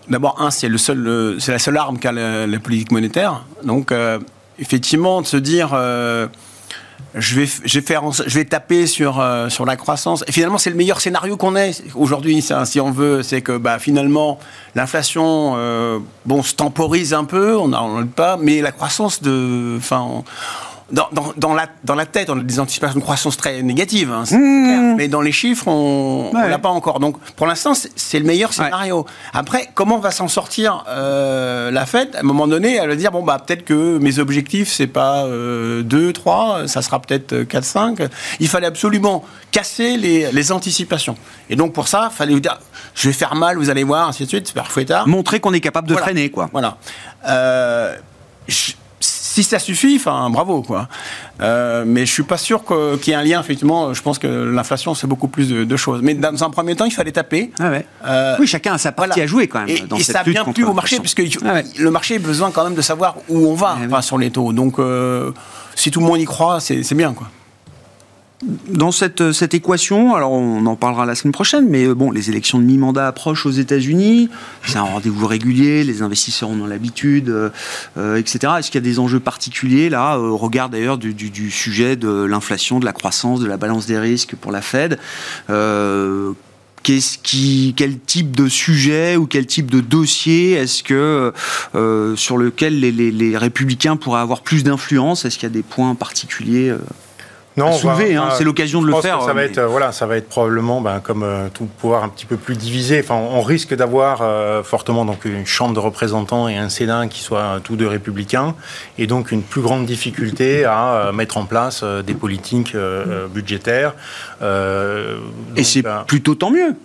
d'abord, un, c'est le seul, c'est la seule arme qu'a la, la politique monétaire. Donc, euh, effectivement, de se dire. euh, je vais, je vais, faire, je vais taper sur, euh, sur la croissance. Finalement, c'est le meilleur scénario qu'on ait aujourd'hui, si on veut. C'est que bah, finalement, l'inflation euh, bon, se temporise un peu, on n'en pas, mais la croissance de. Enfin, on- dans, dans, dans la, dans la tête, on a des anticipations de croissance très négatives, hein, c'est clair. mais dans les chiffres, on Ouais. ne l'a pas encore. Donc, pour l'instant, c'est le meilleur scénario. Après, comment va s'en sortir euh, la Fed À un moment donné, elle va dire bon, bah, peut-être que mes objectifs, c'est pas euh, 2, 3, ça sera peut-être 4, 5. Il fallait absolument casser les, les anticipations. Et donc, pour ça, il fallait vous dire je vais faire mal, vous allez voir, ainsi de suite, c'est parfois tard. Montrer qu'on est capable de Voilà. freiner, quoi. Voilà. Euh, je- si ça suffit, enfin, bravo, quoi. Euh, mais je suis pas sûr qu'il y ait un lien, effectivement. Je pense que l'inflation, c'est beaucoup plus de, de choses. Mais dans un premier temps, il fallait taper. Ah ouais. Euh, oui, chacun a sa partie voilà. à jouer quand même Et, dans et cette ça vient plus au marché, puisque Ah ouais. le marché a besoin quand même de savoir où on va Ah sur les taux. Donc, euh, si tout le monde y croit, c'est c'est bien, quoi. Dans cette, cette équation, alors on en parlera la semaine prochaine, mais euh, bon, les élections de mi-mandat approchent aux États-Unis, c'est un rendez-vous régulier, les investisseurs en ont l'habitude, euh, euh, etc. Est-ce qu'il y a des enjeux particuliers là, euh, au regard d'ailleurs du, sujet de l'inflation, de la croissance, de la balance des risques pour la Fed Euh, quel type de sujet ou quel type de dossier est-ce que euh, sur lequel les, républicains pourraient avoir plus d'influence? Est-ce qu'il y a des points particuliers euh, Non, à va- soulever, hein, va- c'est l'occasion de le faire, ça va mais- être, euh, voilà, ça va être probablement, ben, comme euh, tout pouvoir un petit peu plus divisé. Enfin, on risque d'avoir euh, fortement donc une chambre de représentants et un Sénat qui soient euh, tous deux républicains, et donc une plus grande difficulté à euh, mettre en place euh, des politiques budgétaires. Euh, Et donc, c'est ben, plutôt tant mieux.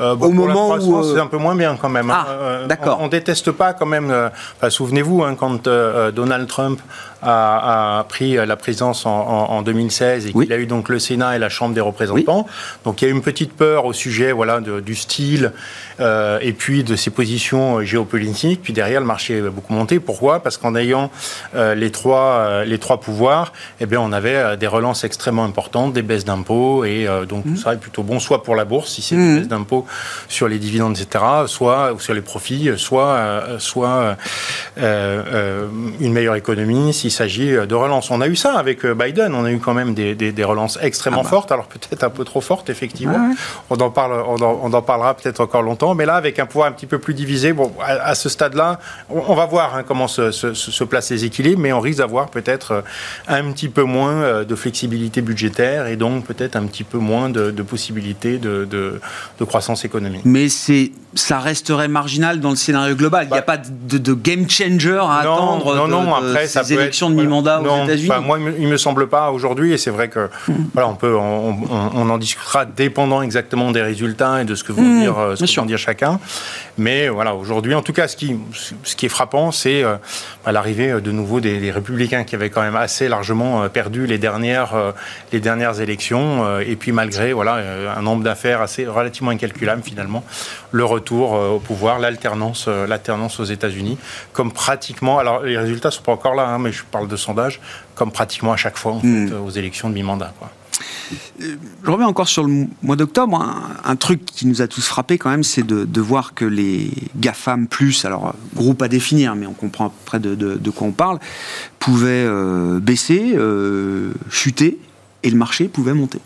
Euh, Au pour la moment où, euh, c'est un peu moins bien quand même. Ah, Euh, d'accord. On, on déteste pas quand même. enfin, Souvenez-vous, hein, quand Donald Trump a, a pris la présidence en, en- en 2016 et Oui. qu'il a eu donc le Sénat et la Chambre des représentants. Donc il y a eu une petite peur au sujet voilà, de- du style euh, et puis de ses positions géopolitiques. Puis derrière, le marché a beaucoup monté. Pourquoi? Parce qu'en ayant euh, les, trois, euh, les trois pouvoirs, eh bien, on avait des relances extrêmement importantes, des baisses d'impôts. Et donc tout ça est plutôt bon, soit pour la bourse, si c'est Mhm. des baisses d'impôts, sur les dividendes, etc., soit sur les profits, soit, soit une meilleure économie s'il s'agit de relance. On a eu ça avec Biden, on a eu quand même des, des, relances extrêmement ah bah. fortes, alors peut-être un peu trop fortes, effectivement. On, en parle, on, en, parlera peut-être encore longtemps, mais là, avec un pouvoir un petit peu plus divisé, bon, à, ce stade-là, on, va voir hein, comment se, se, se, placent les équilibres, mais on risque d'avoir peut-être un petit peu moins de flexibilité budgétaire et donc peut-être un petit peu moins de, possibilités de, de, croissance économique. Mais c'est, ça resterait marginal dans le scénario global. Il n'y a bah, pas de, game changer à attendre non, non, après, ces ça élections de mi-mandat aux États-Unis. moi, il me semble pas aujourd'hui, et c'est vrai que hmm. voilà, on peut, on, en discutera dépendant exactement des résultats et de ce que vont dire, euh, ce que vont dire chacun. Mais voilà, aujourd'hui, en tout cas, ce qui, ce qui est frappant, c'est euh, bah, l'arrivée euh, de nouveau des, républicains qui avaient quand même assez largement perdu les dernières, les dernières élections. et puis malgré voilà un nombre d'affaires assez relativement incalculable finalement, le retour au pouvoir, l'alternance, l'alternance aux États-Unis, comme pratiquement. Alors les résultats sont pas encore là, hein, mais je parle de sondage, comme pratiquement à chaque fois en hmm. fait, aux élections de mi-mandat. Euh, je reviens encore sur le mois d'octobre. Un, truc qui nous a tous frappé quand même, c'est de, voir que les GAFAM, alors groupe à définir, mais on comprend après de, de, quoi on parle, pouvaient euh, baisser, euh, chuter, et le marché pouvait monter.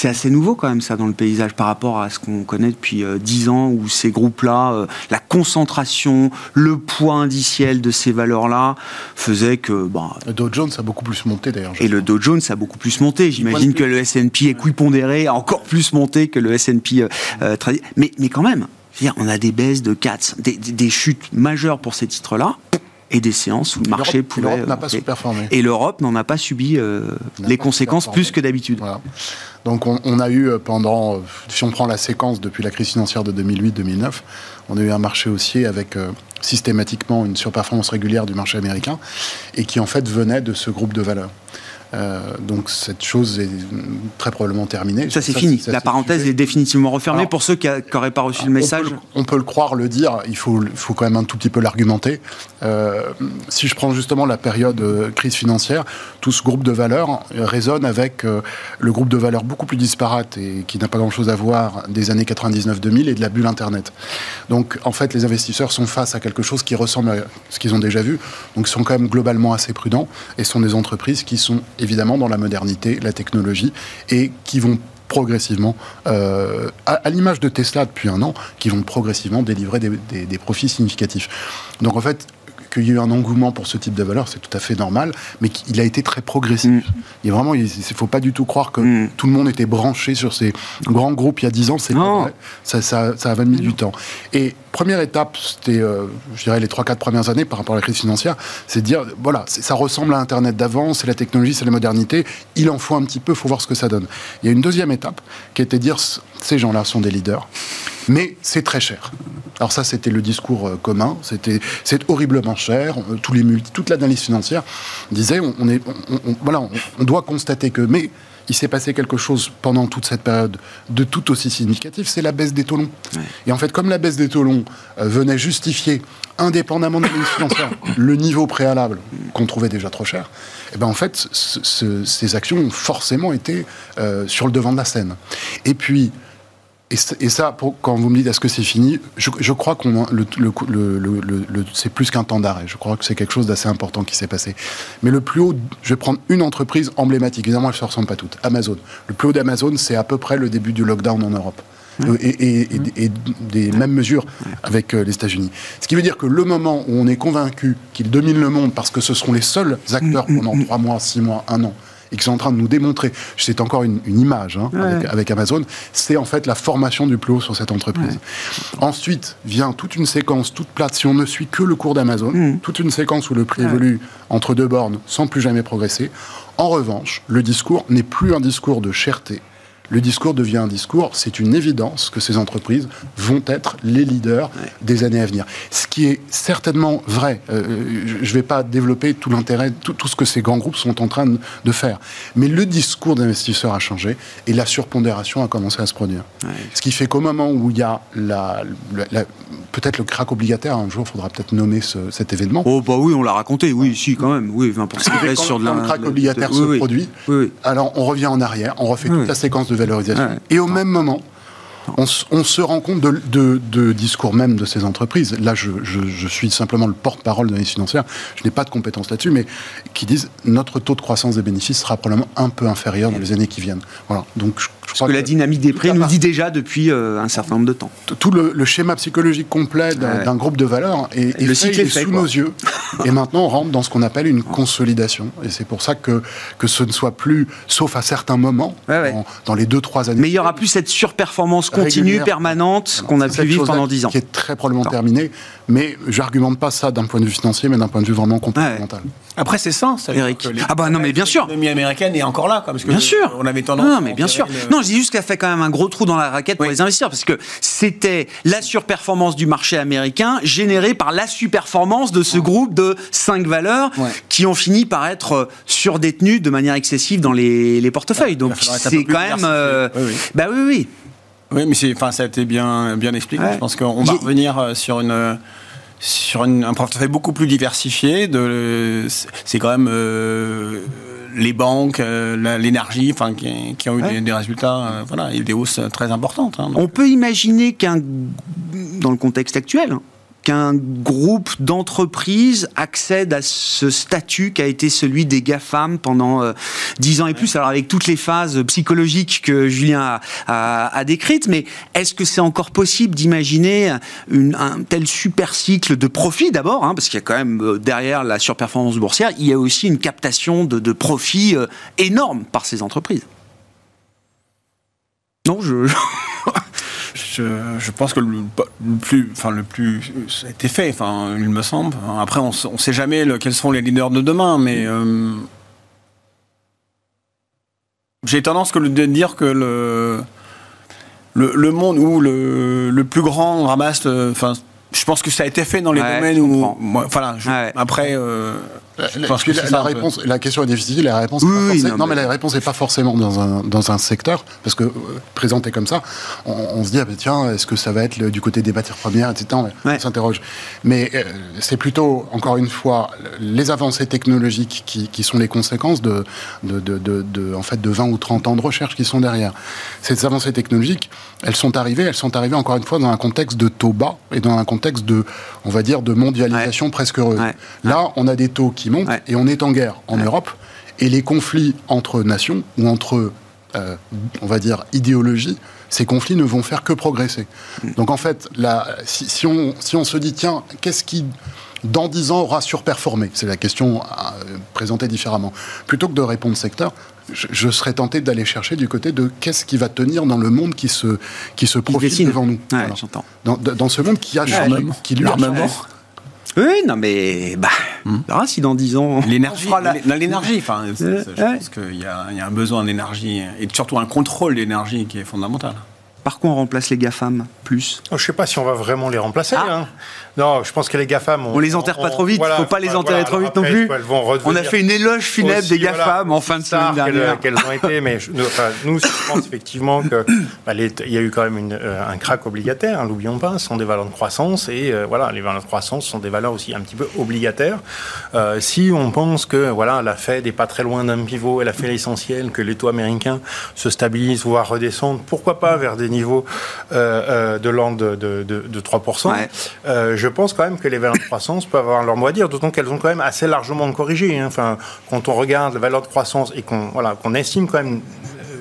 C'est assez nouveau quand même ça dans le paysage par rapport à ce qu'on connaît depuis euh, dix ans où ces groupes-là, euh, la concentration, le poids indiciel de ces valeurs-là faisait que... Bah, le Dow Jones a beaucoup plus monté d'ailleurs. Et le Dow Jones a beaucoup plus monté. J'imagine que le S&P équipondéré a encore plus monté que le S&P euh, mais, mais quand même, on a des baisses de 4, des, des chutes majeures pour ces titres-là et des séances où le marché pouvait. L'Europe n'a pas sous-performé. Et l'Europe n'en a pas subi euh, les conséquences plus que d'habitude. Donc on, a eu euh, pendant, euh, si on prend la séquence depuis la crise financière de 2008-2009, on a eu un marché haussier avec systématiquement une surperformance régulière du marché américain et qui en fait venait de ce groupe de valeurs. Euh, donc cette chose est très probablement terminée. Ça c'est fini. La parenthèse est définitivement refermée pour ceux qui n'auraient pas reçu le message. On peut, le croire, le dire. Il faut, faut quand même un tout petit peu l'argumenter. Euh, si je prends justement la période euh, crise financière, tout ce groupe de valeurs résonne avec le groupe de valeurs beaucoup plus disparate et qui n'a pas grand-chose à voir des années 99-2000 et de la bulle Internet. Donc en fait, les investisseurs sont face à quelque chose qui ressemble à ce qu'ils ont déjà vu. Donc ils sont quand même globalement assez prudents et sont des entreprises qui sont évidemment dans la modernité, la technologie, et qui vont progressivement, euh, à, l'image de Tesla depuis un an, qui vont progressivement délivrer des, des profits significatifs. Donc en fait, qu'il y ait eu un engouement pour ce type de valeur, c'est tout à fait normal, mais qu'il a été très progressif. Mm. Et vraiment, il ne faut pas du tout croire que mm. tout le monde était branché sur ces grands groupes il y a 10 ans, c'est vrai. Ça, ça, ça, a mis du temps. Et première étape, c'était, euh, je dirais, les 3-4 premières années par rapport à la crise financière, c'est de dire, voilà, ça ressemble à Internet d'avant, c'est la technologie, c'est la modernité, il en faut un petit peu, il faut voir ce que ça donne. Il y a une deuxième étape qui était de dire, ces gens-là sont des leaders, mais c'est très cher. Alors ça, c'était le discours euh, commun. C'était c'est horriblement cher. Euh, tous les toute l'analyse financière disait on, est voilà on, doit constater que mais il s'est passé quelque chose pendant toute cette période de tout aussi significatif, c'est la baisse des taux longs. Et en fait, comme la baisse des taux longs euh, venait justifier, indépendamment de l'analyse financière, le niveau préalable qu'on trouvait déjà trop cher, et eh ben en fait, ces actions ont forcément été sur le devant de la scène. Et puis, et, ça, quand vous me dites est-ce que c'est fini, je, crois qu'on le, le, c'est plus qu'un temps d'arrêt. Je crois que c'est quelque chose d'assez important qui s'est passé. Mais le plus haut, je vais prendre une entreprise emblématique. Évidemment, elles ne se ressemblent pas toutes. Amazon. Le plus haut d'Amazon, c'est à peu près le début du lockdown en Europe. Et, des mêmes mesures avec euh, les États-Unis. Ce qui veut dire que le moment où on est convaincu qu'ils dominent le monde parce que ce seront les seuls acteurs mm, mm, pendant mm. trois mois, six mois, un an, et qui sont en train de nous démontrer, c'est encore une, image hein, avec, Amazon, c'est en fait la formation du plus haut sur cette entreprise. Ensuite vient toute une séquence toute plate, si on ne suit que le cours d'Amazon, hmm. toute une séquence où le prix évolue entre deux bornes sans plus jamais progresser. En revanche, le discours n'est plus un discours de cherté, le discours devient un discours, c'est une évidence que ces entreprises vont être les leaders des années à venir. Ce qui est certainement vrai. Euh, je ne vais pas développer tout l'intérêt, tout, ce que ces grands groupes sont en train de faire. Mais le discours d'investisseurs a changé et la surpondération a commencé à se produire. Ce qui fait qu'au moment où il y a la, peut-être le crack obligataire, un jour il faudra peut-être nommer cet événement. Oh bah oui, on l'a raconté, oui, si quand même, oui, 20% sur de la... Quand le crack obligataire se produit, alors on revient en arrière, on refait toute la séquence de valorisation. Et au même moment, On, se rend compte de, discours même de ces entreprises. Là, je, suis simplement le porte-parole de l'analyse financière. Je n'ai pas de compétences là-dessus, mais qui disent notre taux de croissance des bénéfices sera probablement un peu inférieur dans les années qui viennent. Voilà. Donc, je, Parce que, la dynamique des prix nous dit déjà depuis euh, un certain nombre de temps. Tout le, schéma psychologique complet d'un groupe de valeurs est, le cycle est sous nos yeux. et maintenant, on rentre dans ce qu'on appelle une consolidation. Et c'est pour ça que, que ce ne soit plus, sauf à certains moments, Dans, les deux, trois années. Mais il y aura plus cette surperformance continue, permanente, qu'on a pu vivre pendant dix ans. Qui est très probablement terminée. Mais j'argumente pas ça d'un point de vue financier, mais d'un point de vue vraiment comportemental. Après, c'est ça, ça Eric. Ah bah non, mais bien sûr. L'économie américaine est encore là, parce que bien sûr. On avait tendance. Non, mais bien sûr. Non, je dis juste qu'elle fait quand même un gros trou dans la raquette pour les investisseurs, parce que c'était la surperformance du marché américain générée par la surperformance de ce groupe de cinq valeurs qui ont fini par être surdétenues de manière excessive dans les, portefeuilles. Donc c'est quand même. Euh, bah oui, oui. Oui, mais enfin, ça a été bien, bien expliqué. Je pense qu'on va revenir euh, sur une sur un portefeuille beaucoup plus diversifié. C'est quand même euh, les banques, euh, l'énergie, enfin, qui, ont eu des, résultats, voilà, et des hausses très importantes. Hein, On peut imaginer qu'un, dans le contexte actuel, qu'un groupe d'entreprises accède à ce statut qui a été celui des GAFAM pendant euh, dix ans et plus, alors avec toutes les phases psychologiques que Julien a, décrites, mais est-ce que c'est encore possible d'imaginer un tel super cycle de profit d'abord, hein, parce qu'il y a quand même euh, derrière la surperformance boursière, il y a aussi une captation de, de profits euh, énorme par ces entreprises? Non, je. Je, pense que le, plus, enfin le plus, ça a été fait. Enfin, il me semble. Après, on ne sait jamais quels seront les leaders de demain, mais euh, j'ai tendance que de dire que le le, monde où le, le, plus grand ramasse, enfin, je pense que ça a été fait dans les domaines où, voilà. Après. Euh, la, réponse, la question est difficile, la réponse non, mais... la réponse n'est pas forcément dans un, dans un secteur, parce que euh, présenté comme ça, on, se dit, ah ben, tiens, est-ce que ça va être du côté des matières premières, etc. On s'interroge. Mais euh, c'est plutôt, encore une fois, les avancées technologiques qui, qui sont les conséquences de, de, de, de, en fait, de 20 ou 30 ans de recherche qui sont derrière. Ces avancées technologiques, elles sont arrivées, elles sont arrivées encore une fois dans un contexte de taux bas et dans un contexte de, on va dire, de mondialisation presque heureuse. Là, on a des taux qui monte et on est en guerre en Europe. Et les conflits entre nations ou entre, euh, on va dire, idéologies, ces conflits ne vont faire que progresser. Mm. Donc en fait, si, on, si on se dit, tiens, qu'est-ce qui, dans dix ans, aura surperformé? C'est la question euh, présentée différemment. Plutôt que de répondre secteur, je, serais tenté d'aller chercher du côté de qu'est-ce qui va tenir dans le monde qui se, qui se profile devant nous. dans, dans, ce monde qui a changé, qui lui a. Oui, non, mais bah, hmm. si dans 10 ans. L'énergie, l'énergie. Enfin, je pense qu'il y, y, a un besoin d'énergie et surtout un contrôle d'énergie qui est fondamental. Par quoi on remplace les GAFAM plus oh, Je ne sais pas si on va vraiment les remplacer. Ah. Hein. Non, je pense que les GAFAM. On, on les enterre pas trop vite, il ne faut pas les enterrer trop vite non plus. on a fait une éloge funèbre des GAFAM en fin de semaine dernière. Qu'elles ont été, mais nous, je pense effectivement qu'il bah, y a eu quand même euh, un crack obligataire, hein, l'oublions pas, ce sont des valeurs de croissance et euh, voilà, les valeurs de croissance sont des valeurs aussi un petit peu obligataires. Euh, si on pense que voilà, la Fed n'est pas très loin d'un pivot, elle a fait l'essentiel, que les taux américains se stabilisent, voire redescendent, pourquoi pas vers des niveaux de l'ordre de, de, 3%. je pense quand même que les valeurs de croissance peuvent avoir leur mot à dire, d'autant qu'elles ont quand même assez largement corrigé. Hein. Enfin, quand on regarde les valeurs de croissance et qu'on voilà, qu'on estime quand même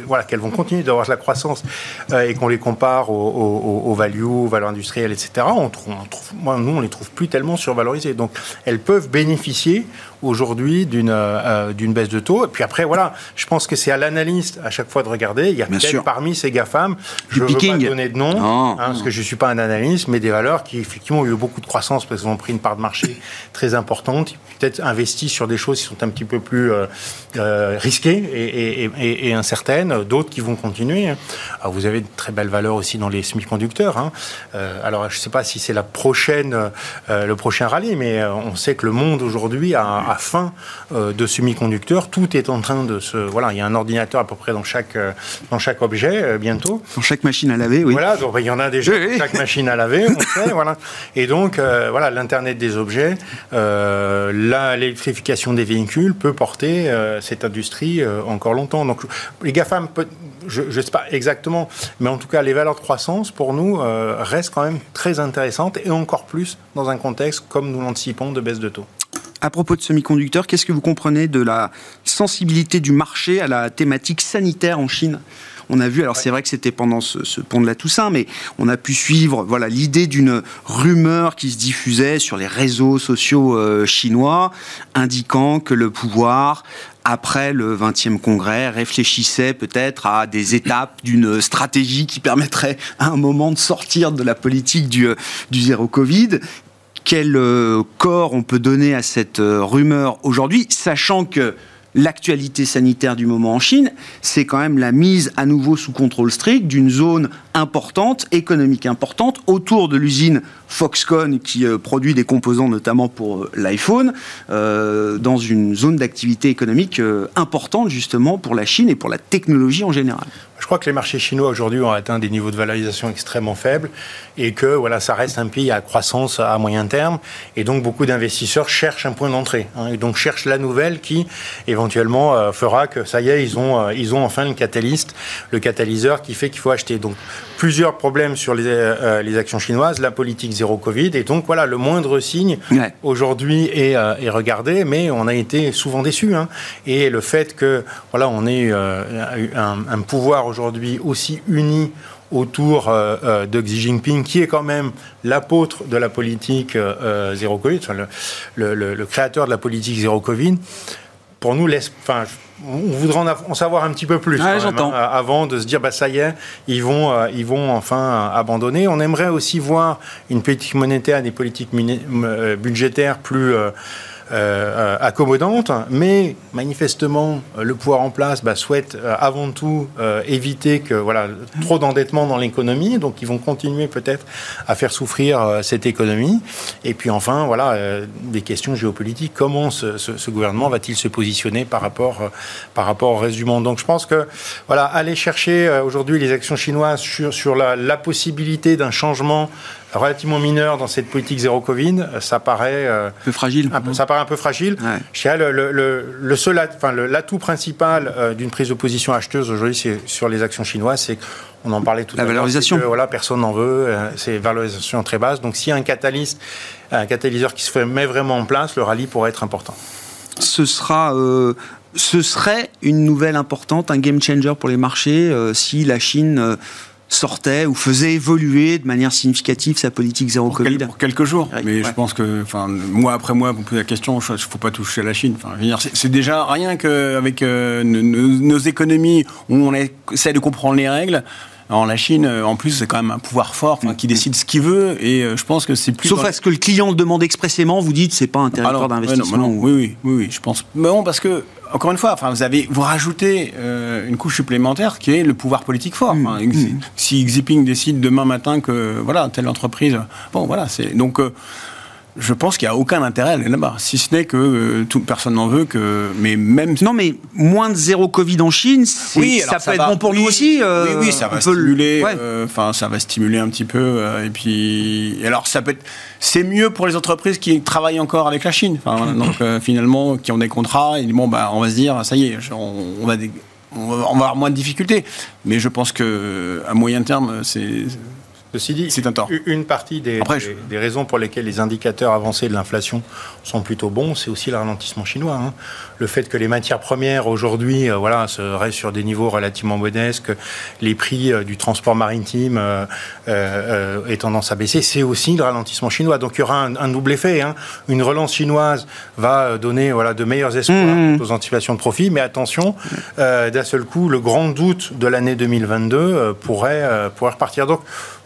voilà, qu'elles vont continuer d'avoir de la croissance euh, et qu'on les compare aux, aux, value, aux valeurs industrielles, etc., on trouve, moi, nous, on les trouve plus tellement survalorisées. Donc, elles peuvent bénéficier aujourd'hui d'une euh, d'une baisse de taux. Et puis après, voilà, je pense que c'est à l'analyste à chaque fois de regarder. Il y a peut-être parmi ces GAFAM, je ne veux pas donner de nom, hein, parce que je ne suis pas un analyste, mais des valeurs qui effectivement ont eu beaucoup de croissance parce qu'ils ont pris une part de marché très importante, peut-être investi sur des choses qui sont un petit peu plus euh, euh, risquées et, et, et, incertaines, d'autres qui vont continuer. Alors, vous avez de très belles valeurs aussi dans les semi-conducteurs. Hein. alors je ne sais pas si c'est la prochaine, le prochain rallye, mais on sait que le monde aujourd'hui a à fin euh, de semi-conducteurs. Tout est en train de se. Voilà, il y a un ordinateur à peu près dans chaque, euh, dans chaque objet euh, bientôt. Dans chaque machine à laver, oui. Voilà, donc il y en a déjà chaque machine à laver, on sait, voilà. Et donc, voilà, l'Internet des objets, l'électrification des véhicules peut porter cette industrie encore longtemps. Donc, les GAFAM je ne sais pas exactement, mais en tout cas, les valeurs de croissance, pour nous, restent quand même très intéressantes et encore plus dans un contexte, comme nous l'anticipons, de baisse de taux. À propos de semi-conducteurs, qu'est-ce que vous comprenez de la sensibilité du marché à la thématique sanitaire en Chine? On a vu, alors c'est vrai que c'était pendant ce, pont de la Toussaint, mais on a pu suivre voilà l'idée d'une rumeur qui se diffusait sur les réseaux sociaux euh, chinois, indiquant que le pouvoir après le 20e congrès, réfléchissait peut-être à des étapes d'une stratégie qui permettrait à un moment de sortir de la politique du, du zéro Covid. Quel euh, corps on peut donner à cette euh, rumeur aujourd'hui, sachant que l'actualité sanitaire du moment en Chine, c'est quand même la mise à nouveau sous contrôle strict d'une zone importante, économique importante, autour de l'usine Foxconn qui euh, produit des composants notamment pour euh, l'iPhone, euh, dans une zone d'activité économique importante justement pour la Chine et pour la technologie en général. Je crois que les marchés chinois aujourd'hui ont atteint des niveaux de valorisation extrêmement faibles et que voilà, ça reste un pays à croissance à moyen terme. Et donc beaucoup d'investisseurs cherchent un point d'entrée. Hein, et donc cherchent la nouvelle qui éventuellement fera que ça y est, ils ont, ils ont enfin le catalyste, le catalyseur qui fait qu'il faut acheter. Donc plusieurs problèmes sur les, les actions chinoises, la politique zéro Covid. Et donc voilà, le moindre signe aujourd'hui est, euh, est, regardé, mais on a été souvent déçus. Hein. Et le fait que voilà, on ait euh, un, pouvoir aujourd'hui aussi uni autour euh, de Xi Jinping, qui est quand même l'apôtre de la politique zéro Covid, le, le, créateur de la politique zéro Covid, pour nous, laisse, enfin, on voudrait en, savoir un petit peu plus hein, avant de se dire bah ça y est, ils vont, euh, ils vont enfin abandonner. On aimerait aussi voir une politique monétaire, des politiques euh, budgétaires plus euh, euh, accommodante, mais manifestement, le pouvoir en place bah, souhaite euh, avant tout euh, éviter que voilà trop d'endettement dans l'économie, donc ils vont continuer peut-être à faire souffrir cette économie. Et puis enfin, voilà, des questions géopolitiques. Comment ce, gouvernement va-t-il se positionner par rapport par rapport au reste du monde? Donc je pense que voilà, aller chercher aujourd'hui les actions chinoises sur, sur la, la possibilité d'un changement relativement mineur dans cette politique zéro Covid, ça paraît euh, un peu fragile. ça paraît un peu fragile. Ouais. Le, le, le, seul, enfin, l'atout principal euh, d'une prise de position acheteuse aujourd'hui, c'est sur les actions chinoises, c'est on en parlait tout à l'heure. La valorisation. Voilà, personne n'en veut. Euh, c'est valorisation très basse. Donc, s'il y a un catalyste, un catalyseur qui se met vraiment en place, le rallye pourrait être important. Ce sera ce serait une nouvelle importante, un game changer pour les marchés si la Chine sortait ou faisait évoluer de manière significative sa politique zéro Covid Pour quelques jours. Mais je pense que, enfin, mois après mois, vous posez la question, il ne faut pas toucher à la Chine. Enfin, c'est déjà rien qu'avec euh, nos, économies où on essaie de comprendre les règles. En la Chine, euh, en plus, c'est quand même un pouvoir fort qui décide ce qu'il veut, et euh, je pense que c'est plus. Sauf à ce que le client le demande expressément, vous dites c'est pas un territoire d'investissement. oui, oui, oui, oui, je pense. Mais bon, parce que encore une fois, enfin, vous avez vous rajoutez euh, une couche supplémentaire qui est le pouvoir politique fort. Mm. Mm. Si Xi Jinping décide demain matin que voilà telle entreprise, bon voilà, c'est donc. Euh, je pense qu'il n'y a aucun intérêt à aller là-bas, si ce n'est que euh, personne n'en veut que, mais même non, mais moins de zéro Covid en Chine, oui, ça peut être bon pour nous aussi. oui, oui, ça va stimuler. Enfin, ça va stimuler un petit peu. et puis, alors ça peut être c'est mieux pour les entreprises qui travaillent encore avec la Chine. donc euh, finalement, qui ont des contrats, et bon, bah, on va se dire, ça y est, on, va on va avoir moins de difficultés. Mais je pense que à moyen terme, c'est Ceci dit, c'est un tort. Une partie des, des, raisons pour lesquelles les indicateurs avancés de l'inflation sont plutôt bons, c'est aussi le ralentissement chinois. Hein. Le fait que les matières premières aujourd'hui, euh, voilà, restent sur des niveaux relativement modestes, que les prix euh, du transport maritime euh, euh, aient tendance à baisser, c'est aussi le ralentissement chinois. Donc il y aura un, double effet. Hein. Une relance chinoise va donner voilà de meilleurs espoirs mmh, mmh. aux anticipations de profit, mais attention, d'un seul coup, le grand doute de l'année 2022 pourrait pourrait repartir. Donc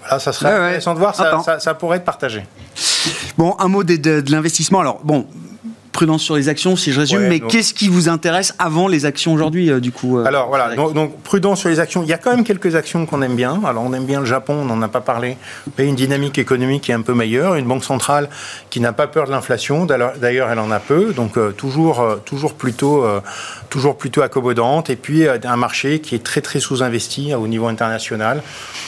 ça serait intéressant de voir, ça, pourrait être partagé. Bon, un mot de, de l'investissement. Alors, bon, prudence sur les actions, si je résume. mais qu'est-ce qui vous intéresse avant les actions aujourd'hui, euh, du coup euh, Alors voilà, donc, prudence sur les actions. Il y a quand même quelques actions qu'on aime bien. Alors on aime bien le Japon, on n'en a pas parlé. Mais une dynamique économique qui est un peu meilleure, une banque centrale qui n'a pas peur de l'inflation. D'ailleurs, elle en a peu, donc euh, toujours, toujours plutôt, toujours plutôt accommodante. Et puis un marché qui est très très sous-investi au niveau international.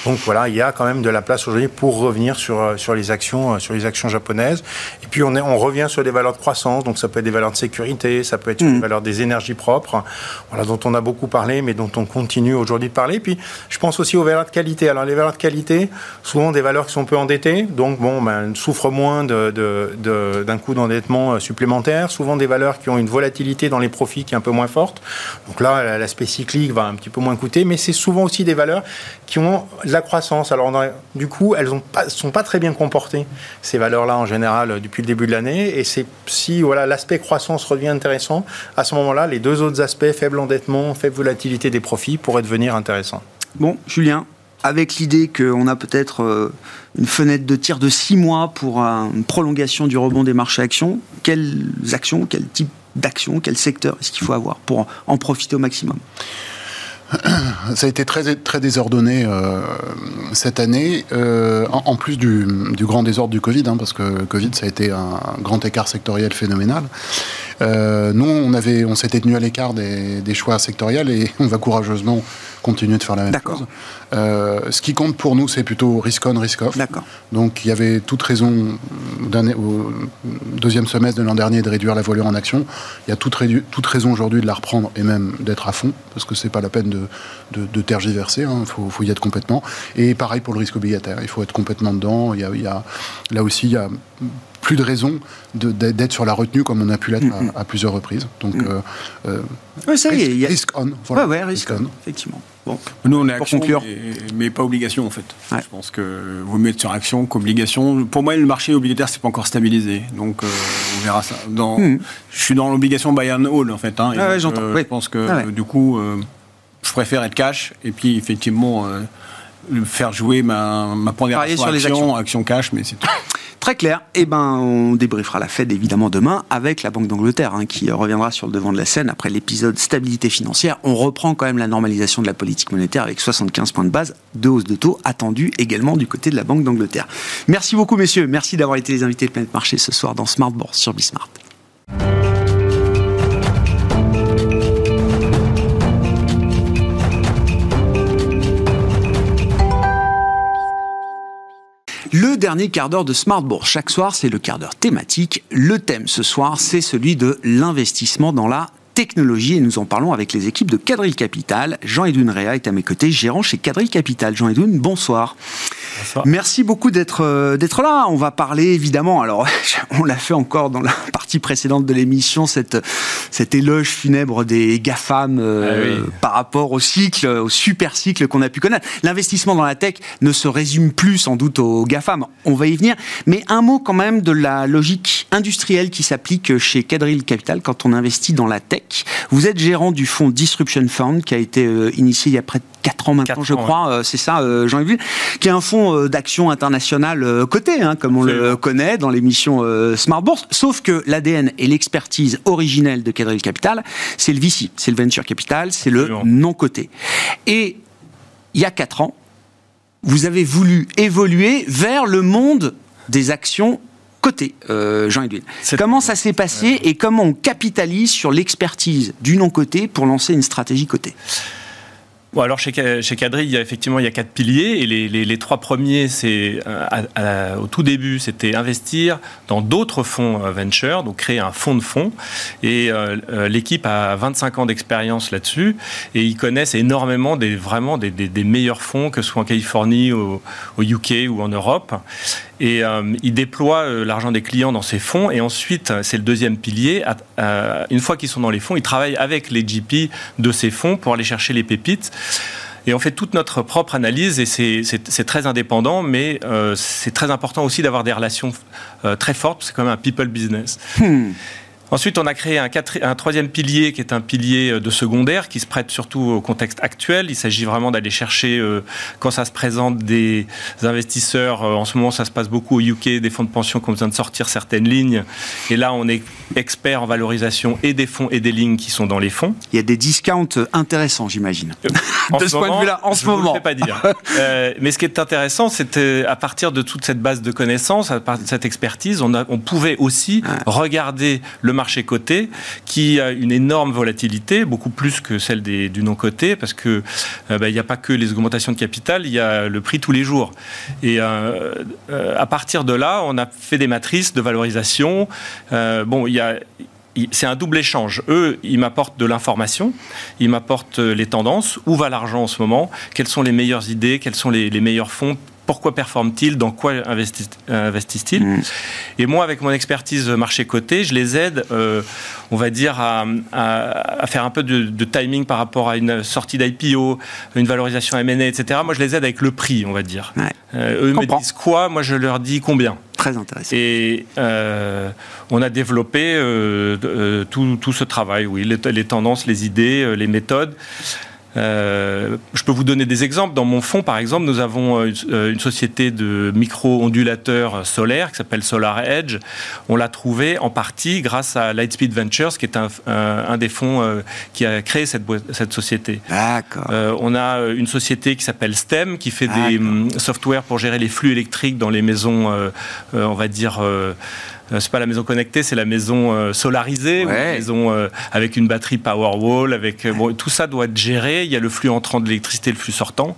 Donc voilà, il y a quand même de la place aujourd'hui pour revenir sur, sur les actions, sur les actions japonaises. Et puis on, est, on revient sur des valeurs de croissance. Donc ça peut être des valeurs de sécurité, ça peut être des valeurs des énergies propres, voilà, dont on a beaucoup parlé, mais dont on continue aujourd'hui de parler. Puis, je pense aussi aux valeurs de qualité. Alors, les valeurs de qualité, souvent des valeurs qui sont peu endettées, donc, bon, ben, souffrent moins d'un de, de, coût d'endettement supplémentaire. Souvent des valeurs qui ont une volatilité dans les profits qui est un peu moins forte. Donc là, l'aspect cyclique va un petit peu moins coûter, mais c'est souvent aussi des valeurs qui ont de la croissance. Alors, du coup, elles ne sont pas très bien comportées, ces valeurs-là, en général, depuis le début de l'année. Et c'est si voilà l'aspect croissance redevient intéressant, à ce moment-là, les deux autres aspects, faible endettement, faible volatilité des profits, pourraient devenir intéressants. Bon, Julien, avec l'idée qu'on a peut-être euh, une fenêtre de tir de six mois pour une prolongation du rebond des marchés actions, quelles actions, quel type d'actions, quel secteur est-ce qu'il faut avoir pour en profiter au maximum? ça a été très, très désordonné euh, cette année, euh, en, plus du, grand désordre du Covid, hein, parce que Covid, ça a été un, grand écart sectoriel phénoménal. Euh, nous, on, s'était tenu à l'écart des, choix sectoriels et on va courageusement continuer de faire la même chose. Euh, ce qui compte pour nous, c'est plutôt risk on, risk off. Donc il y avait toute raison au deuxième semestre de l'an dernier de réduire la voilure en action. Il y a toute, toute raison aujourd'hui de la reprendre et même d'être à fond, parce que c'est pas la peine de, de, tergiverser, il hein. faut, faut, y être complètement. Et pareil pour le risque obligataire, il faut être complètement dedans. Il y a, il y a là aussi, il y a plus de raison d'être sur la retenue comme on a pu l'être à, plusieurs reprises. Donc, euh, euh ça y est, a... risk on. Voilà, ouais, risk, on, effectivement. Bon. Nous, on est action, mais, pas obligation, en fait. Je pense que vous mettez sur action qu'obligation. Pour moi, le marché obligataire, c'est pas encore stabilisé. Donc, euh, on verra ça. Dans, mm. Je suis dans l'obligation Bayern Hall, en fait. Hein, ah j'entends. Euh, je pense que, ah du coup, je préfère être cash. Et puis, effectivement faire jouer ma, ma pondération sur les actions, action cash, mais c'est tout. Très clair. Eh ben, on débriefera la Fed évidemment demain avec la Banque d'Angleterre hein, qui reviendra sur le devant de la scène après l'épisode stabilité financière. On reprend quand même la normalisation de la politique monétaire avec 75 points de base de hausse de taux attendue également du côté de la Banque d'Angleterre. Merci beaucoup messieurs. Merci d'avoir été les invités de Planète Marché ce soir dans Smart Bourse sur Bismart. Dernier quart d'heure de Smart Bourse. Chaque soir, c'est le quart d'heure thématique. Le thème ce soir, c'est celui de l'investissement dans la technologie et nous en parlons avec les équipes de Cadril Capital. Jean-Edouin Réa est à mes côtés, gérant chez Cadril Capital. Jean-Edouin, bonsoir. Merci beaucoup d'être euh, d'être là. On va parler évidemment. Alors, on l'a fait encore dans la partie précédente de l'émission, cette cet éloge funèbre des GAFAM euh, ah par rapport au cycle, au super cycle qu'on a pu connaître. L'investissement dans la tech ne se résume plus sans doute aux GAFAM. On va y venir. Mais un mot quand même de la logique industrielle qui s'applique chez Cadril Capital quand on investit dans la tech. Vous êtes gérant du fonds Disruption Fund qui a été euh, initié il y a près de 4 ans maintenant, je crois, euh, c'est ça, euh, Jean-Yves, qui est un fonds d'action internationale coté, hein, comme on le connaît dans l'émission Smart Bourse, sauf que l'ADN et l'expertise originelle de Cadril Capital, c'est le VC, c'est le Venture Capital, c'est le non coté. Et il y a 4 ans, vous avez voulu évoluer vers le monde des actions côté, euh, Jean-Edwin. Comment ça s'est passé et comment on capitalise sur l'expertise du non-côté pour lancer une stratégie côté? Bon, alors chez, chez Cadry, il y a effectivement il y a quatre piliers et les, les, trois premiers, c'est euh, au tout début, c'était investir dans d'autres fonds euh, venture, donc créer un fonds de fonds. Et euh, l'équipe a 25 ans d'expérience là-dessus et ils connaissent énormément des vraiment des, des, meilleurs fonds, que ce soit en Californie, au, au UK ou en Europe. Et ils déploient l'argent des clients dans ces fonds et ensuite, c'est le deuxième pilier. une fois qu'ils sont dans les fonds, ils travaillent avec les GP de ces fonds pour aller chercher les pépites. Et on fait toute notre propre analyse et c'est très indépendant, mais euh, c'est très important aussi d'avoir des relations euh, très fortes. C'est quand même un people business. Hmm. Ensuite, on a créé un, un, troisième pilier qui est un pilier euh, de secondaire qui se prête surtout au contexte actuel. Il s'agit vraiment d'aller chercher, euh, quand ça se présente, des investisseurs. Euh, en ce moment, ça se passe beaucoup au UK, des fonds de pension qui ont besoin de sortir certaines lignes. Et là, on est expert en valorisation et des fonds et des lignes qui sont dans les fonds. Il y a des discounts intéressants, j'imagine. de ce, point de vue-là, en ce moment. Je ne pas dire. mais ce qui est intéressant, c'est à partir de toute cette base de connaissances, à partir de cette expertise, on, a, on pouvait aussi regarder le marché coté qui a une énorme volatilité, beaucoup plus que celle des, du non coté, parce que euh, bah, il n'y a pas que les augmentations de capital, il y a le prix tous les jours. Et euh, euh, à partir de là, on a fait des matrices de valorisation. bon, il y a c'est un double échange. Eux, ils m'apportent de l'information, ils m'apportent les tendances, où va l'argent en ce moment, quelles sont les meilleures idées, quels sont les, les meilleurs fonds pourquoi performent-ils, dans quoi investissent-ils? Mm. Et moi, avec mon expertise marché coté, je les aide, euh, on va dire, à, faire un peu de, timing par rapport à une sortie d'IPO, une valorisation M&A, etc. Moi, je les aide avec le prix, on va dire. Euh, eux me disent quoi, moi, je leur dis combien. Très intéressant. Et euh, on a développé tout, ce travail, oui, les tendances, les idées, les méthodes. Euh, je peux vous donner des exemples. Dans mon fonds, par exemple, nous avons euh, euh, une société de micro-ondulateurs solaires qui s'appelle Solar Edge. On l'a trouvé en partie grâce à Lightspeed Ventures, qui est un, un, des fonds qui a créé cette, cette société. D'accord. on a une société qui s'appelle STEM, qui fait des hum, softwares pour gérer les flux électriques dans les maisons, on va dire c'est pas la maison connectée, c'est la maison euh, solarisée, la maison euh, avec une batterie Powerwall, avec bon, tout ça doit être géré. Il y a le flux entrant de l'électricité, le flux sortant.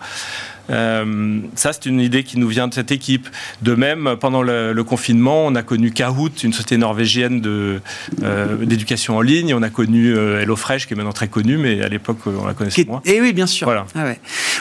Euh, ça, c'est une idée qui nous vient de cette équipe. De même, pendant le, confinement, on a connu Kahoot, une société norvégienne euh, d'éducation en ligne. On a connu euh, HelloFresh, qui est maintenant très connue, mais à l'époque, on la connaissait moins. Et eh oui, bien sûr. Voilà. Ah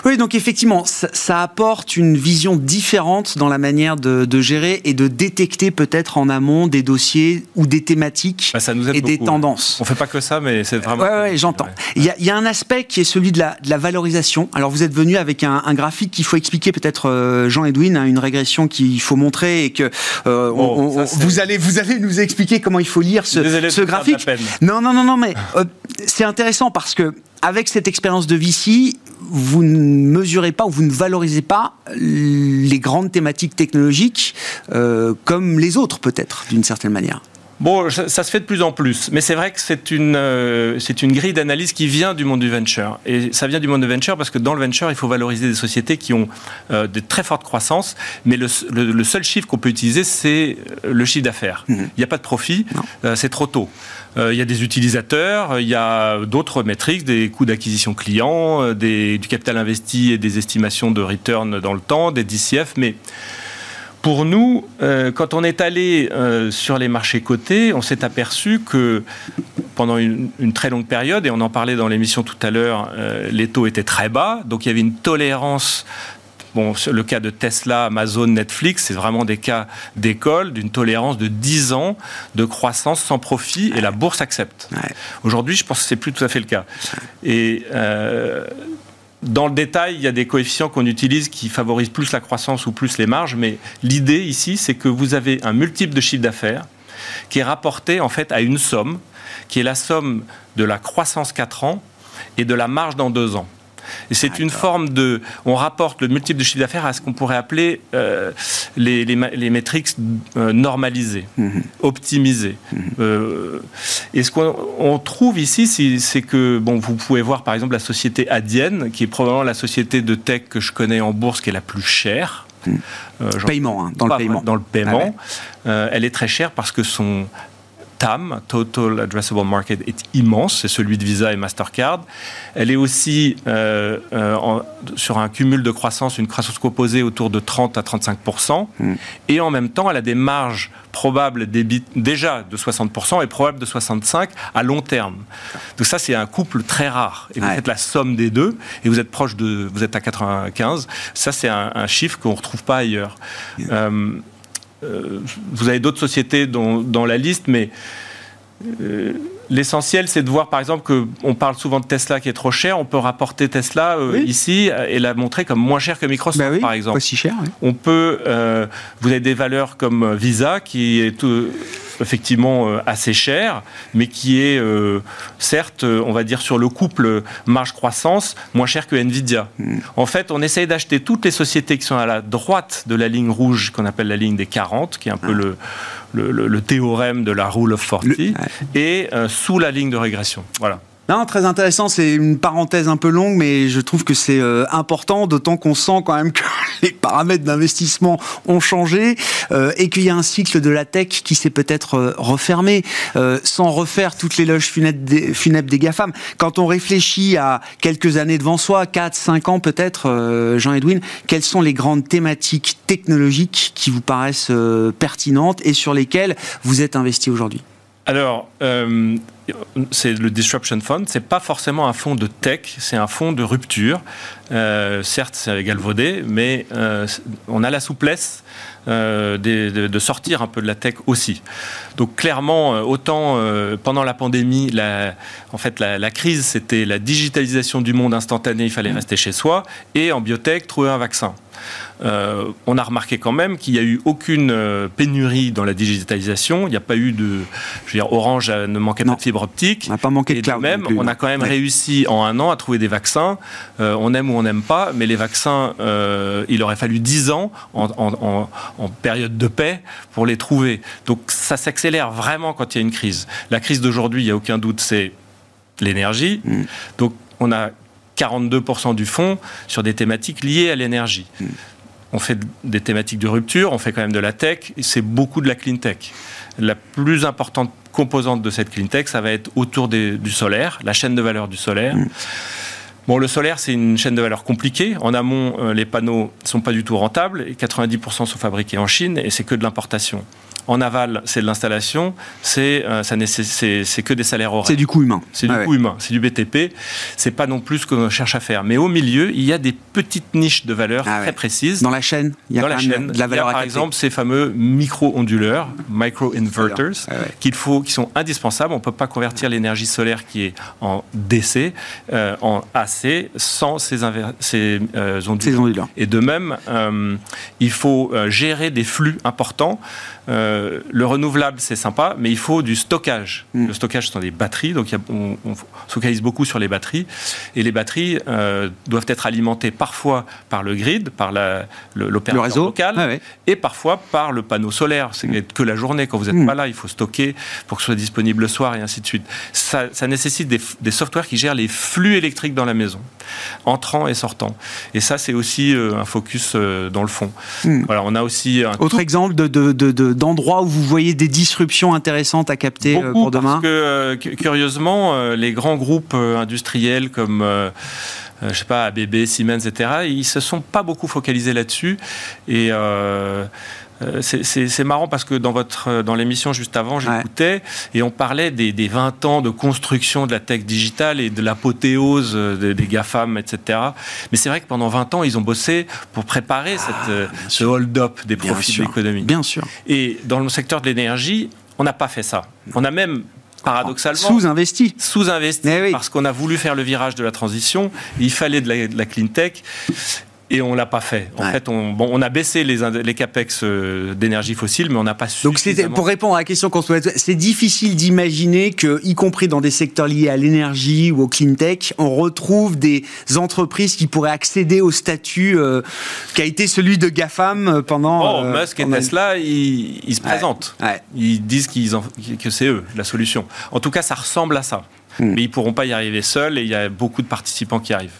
oui, donc effectivement, ça, apporte une vision différente dans la manière de, gérer et de détecter peut-être en amont des dossiers ou des thématiques bah, ça nous aide et des tendances. On fait pas que ça, mais c'est vraiment. Oui, ouais, j'entends. Il y, a un aspect qui est celui de la, de la valorisation. Alors, vous êtes venu avec un, un graphique qu'il faut expliquer peut-être euh, Jean-Edwin, hein, une régression qu'il faut montrer et que euh, vous allez vous allez nous expliquer comment il faut lire ce, graphique. Non non non non mais euh, c'est intéressant parce que avec cette expérience de VC, vous ne mesurez pas ou vous ne valorisez pas les grandes thématiques technologiques comme les autres peut-être d'une certaine manière. Bon, ça, se fait de plus en plus, mais c'est vrai que c'est une, euh, c'est une grille d'analyse qui vient du monde du venture. Et ça vient du monde du venture parce que dans le venture, il faut valoriser des sociétés qui ont euh, de très fortes croissances, mais le, le, seul chiffre qu'on peut utiliser, c'est euh, le chiffre d'affaires. Mmh. Il n'y a pas de profit, c'est trop tôt. Il y a des utilisateurs, il y a d'autres métriques, des coûts d'acquisition client, des, du capital investi et des estimations de return dans le temps, des DCF, mais pour nous, euh, quand on est allé euh, sur les marchés cotés, on s'est aperçu que pendant une, très longue période, et on en parlait dans l'émission tout à l'heure, euh, les taux étaient très bas, donc il y avait une tolérance Bon, le cas de Tesla, Amazon, Netflix, c'est vraiment des cas d'école, d'une tolérance de 10 ans de croissance sans profit, et la bourse accepte. Aujourd'hui, je pense que c'est plus tout à fait le cas. Et dans le détail, il y a des coefficients qu'on utilise qui favorisent plus la croissance ou plus les marges, mais l'idée ici, c'est que vous avez un multiple de chiffre d'affaires qui est rapporté en fait à une somme, qui est la somme de la croissance 4 ans et de la marge dans 2 ans. Et c'est une forme de. On rapporte le multiple de chiffre d'affaires à ce qu'on pourrait appeler euh, les, les, métriques euh, normalisées, mhm. optimisées. Mhm. Euh, et ce qu'on trouve ici, c'est que, bon, vous pouvez voir par exemple la société Adienne, qui est probablement la société de tech que je connais en bourse qui est la plus chère. Mhm. paiement, hein, dans, le paiement. dans le paiement. Ah elle est très chère parce que son TAM, Total Addressable Market, est immense, c'est celui de Visa et Mastercard. Elle est aussi euh, euh, sur un cumul de croissance, une croissance composée autour de 30 à 35 hmm. et en même temps, elle a des marges probables déjà de 60% et probables de 65 à long terme. Donc ça, c'est un couple très rare. Et vous faites la somme des deux, et vous êtes proche de, vous êtes à 95. Ça, c'est un, chiffre qu'on ne retrouve pas ailleurs. Euh, vous avez d'autres sociétés dans, la liste, mais euh, l'essentiel, c'est de voir, par exemple, qu'on parle souvent de Tesla qui est trop cher. On peut rapporter Tesla euh, ici et la montrer comme moins cher que Microsoft, bah par exemple. Pas si cher. On peut. vous avez des valeurs comme Visa qui est effectivement euh, assez cher, mais qui est euh, certes, euh, on va dire, sur le couple marge-croissance, moins cher que Nvidia. Hmm. En fait, on essaye d'acheter toutes les sociétés qui sont à la droite de la ligne rouge, qu'on appelle la ligne des 40, qui est un peu ah. le, le, théorème de la rule of 40, et sous la ligne de régression. Voilà. Très intéressant. C'est une parenthèse un peu longue, mais je trouve que c'est euh, important, d'autant qu'on sent quand même que les paramètres d'investissement ont changé euh, et qu'il y a un cycle de la tech qui s'est peut-être euh, refermé, sans refaire toutes les loges funèbres des GAFAM. Quand on réfléchit à quelques années devant soi, 4, 5 ans peut-être, Jean-Edwin, quelles sont les grandes thématiques technologiques qui vous paraissent pertinentes et sur lesquelles vous êtes investi aujourd'hui? Alors, euh, c'est le Disruption Fund. C'est pas forcément un fonds de tech, c'est un fonds de rupture. Euh, certes, c'est galvaudé, mais euh, on a la souplesse euh, de, de, sortir un peu de la tech aussi. Donc clairement, euh, autant euh, pendant la pandémie, la, en fait, la, la crise, c'était la digitalisation du monde instantané, il fallait rester chez soi, et en biotech, trouver un vaccin. Euh, on a remarqué quand même qu'il n'y a eu aucune euh, pénurie dans la digitalisation. Il n'y a pas eu de. Je veux dire, Orange ne manquait Non. pas de fibre optique. On n'a pas manqué de Et cloud même, plus, on a quand même Ouais. réussi en un an à trouver des vaccins. Euh, on aime ou on n'aime pas, mais les vaccins, euh, il aurait fallu 10 ans en, en- en- en période de paix pour les trouver. Donc ça s'accélère vraiment quand il y a une crise. La crise d'aujourd'hui, il n'y a aucun doute, c'est l'énergie. Mm. Donc on a 42% du fonds sur des thématiques liées à l'énergie. Mm. On fait des thématiques de rupture, on fait quand même de la tech, et c'est beaucoup de la clean tech. La plus importante composante de cette clean tech, ça va être autour des- du solaire, la chaîne de valeur du solaire. Bon, le solaire, c'est une chaîne de valeur compliquée. En amont, euh, les panneaux ne sont pas du tout rentables et 90% sont fabriqués en Chine et c'est que de l'importation. En aval, c'est de l'installation, c'est euh, que des salaires horaires. C'est du coup humain. C'est du Ouais, coût ouais. humain, c'est du BTP. C'est pas non plus ce qu'on cherche à faire. Mais au milieu, il y a des petites niches de valeur Ah très ouais. précises. Dans la chaîne, il y a dans la chaîne, de la valeur il y a, par exemple ces fameux micro-onduleurs, micro-inverters, ouais. qu'il faut, qui sont indispensables. On peut pas convertir l'énergie solaire qui est en DC euh, en AC sans ces, inver- ces euh, onduleurs. Ces onduleurs. Et de même, euh, il faut euh, gérer des flux importants. Euh, le renouvelable, c'est sympa, mais il faut du stockage. Mm. Le stockage, ce sont des batteries, donc a- on, on se focalise beaucoup sur les batteries. Et les batteries euh, doivent être alimentées parfois par le grid, par l'opérateur local, Ouais, ouais. et parfois par le panneau solaire. C'est que la journée, quand vous n'êtes Mm. pas là, il faut stocker pour que ce soit disponible le soir et ainsi de suite. Ça, ça nécessite des, des softwares qui gèrent les flux électriques dans la maison, entrant et sortant. Et ça, c'est aussi euh, un focus dans le fond. Mm. Voilà, on a aussi un Autre exemple de- de- de- de- d'endroits où vous voyez des disruptions intéressantes à capter euh, Beaucoup, pour demain Parce que, euh, cu- curieusement, euh, les grands groupes industriels comme. je sais pas, ABB, Siemens, etc., ils se sont pas beaucoup focalisés là-dessus. Et euh, euh, c'est- marrant parce que dans, votre, euh, dans l'émission juste avant, j'écoutais et on parlait des, des 20 ans de construction de la tech digitale et de l'apothéose euh, des, des GAFAM, etc. Mais c'est vrai que pendant 20 ans, ils ont bossé pour préparer cette, euh, ce hold-up des Ah, Bien profits de l'économie. Bien sûr. Et dans le secteur de l'énergie, on n'a pas fait ça. On a même, paradoxalement, Sous-investi. sous-investi oui. parce qu'on a voulu faire le virage de la transition. Il fallait de la, de la clean tech. Et on l'a pas fait. En Ouais. fait, on, bon, on a baissé les, capex euh, d'énergie fossile, mais on n'a pas su. Donc pour répondre à la question qu'on se pose, c'est difficile d'imaginer que, y compris dans des secteurs liés à l'énergie ou au clean tech, on retrouve des entreprises qui pourraient accéder au statut euh, qui a été celui de GAFAM euh, pendant. Oh, euh, Musk et Tesla, ils, ils se Ouais. présentent. Ouais. Ils disent qu'ils en- que c'est eux la solution. En tout cas, ça ressemble à ça. Hmm. Mais ils pourront pas y arriver seuls et il y a beaucoup de participants qui arrivent.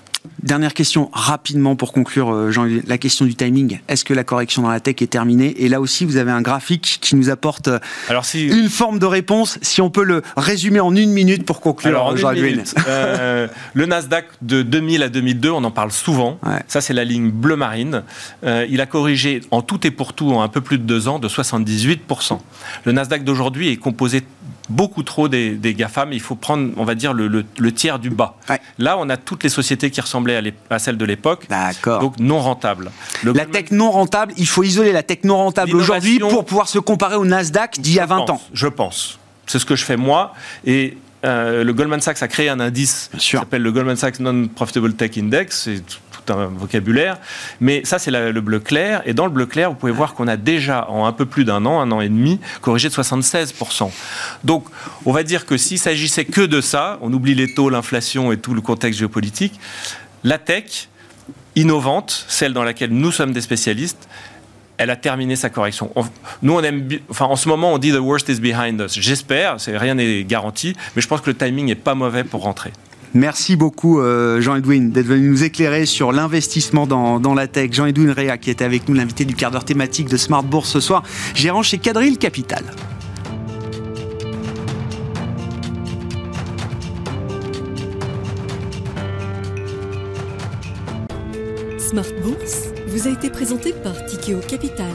Dernière question rapidement pour conclure, euh, Jean, la question du timing. Est-ce que la correction dans la tech est terminée? Et là aussi, vous avez un graphique qui nous apporte euh, Alors si une forme de réponse. Si on peut le résumer en une minute pour conclure, Alors, en une Jean Edwin. minute, euh, le Nasdaq de 2000 à 2002, on en parle souvent. Ouais. Ça, c'est la ligne bleu marine. Euh, il a corrigé en tout et pour tout en un peu plus de deux ans de 78%. Le Nasdaq d'aujourd'hui est composé beaucoup trop des, des GAFAM. Il faut prendre, on va dire, le, le- le tiers du bas. Ouais. Là, on a toutes les sociétés qui ressemblaient à, celles de l'époque. D'accord. Donc non rentables. Le La tech non rentable, il faut isoler la tech non rentable aujourd'hui pour pouvoir se comparer au Nasdaq d'il y a Je 20 pense, ans. Je pense. C'est ce que je fais moi. Et euh, le Goldman Sachs a créé un indice qui s'appelle le Goldman Sachs Non-Profitable Tech Index. C'est un vocabulaire. Mais ça, c'est le bleu clair. Et dans le bleu clair, vous pouvez voir qu'on a déjà, en un peu plus d'un an, un an et demi, corrigé de 76%. Donc, on va dire que s'il s'agissait que de ça, on oublie les taux, l'inflation et tout le contexte géopolitique, la tech, innovante, celle dans laquelle nous sommes des spécialistes, elle a terminé sa correction. On- nous, on aime, enfin, en ce moment, on dit the worst is behind us. J'espère, rien n'est garanti, mais je pense que le timing n'est pas mauvais pour rentrer. Merci beaucoup euh, Jean-Edwin d'être venu nous éclairer sur l'investissement dans, la tech. Jean-Edwin Réa qui était avec nous, l'invité du quart d'heure thématique de Smart Bourse ce soir, gérant chez Cadril Capital. Smart Bourse vous a été présenté par Tikeo Capital.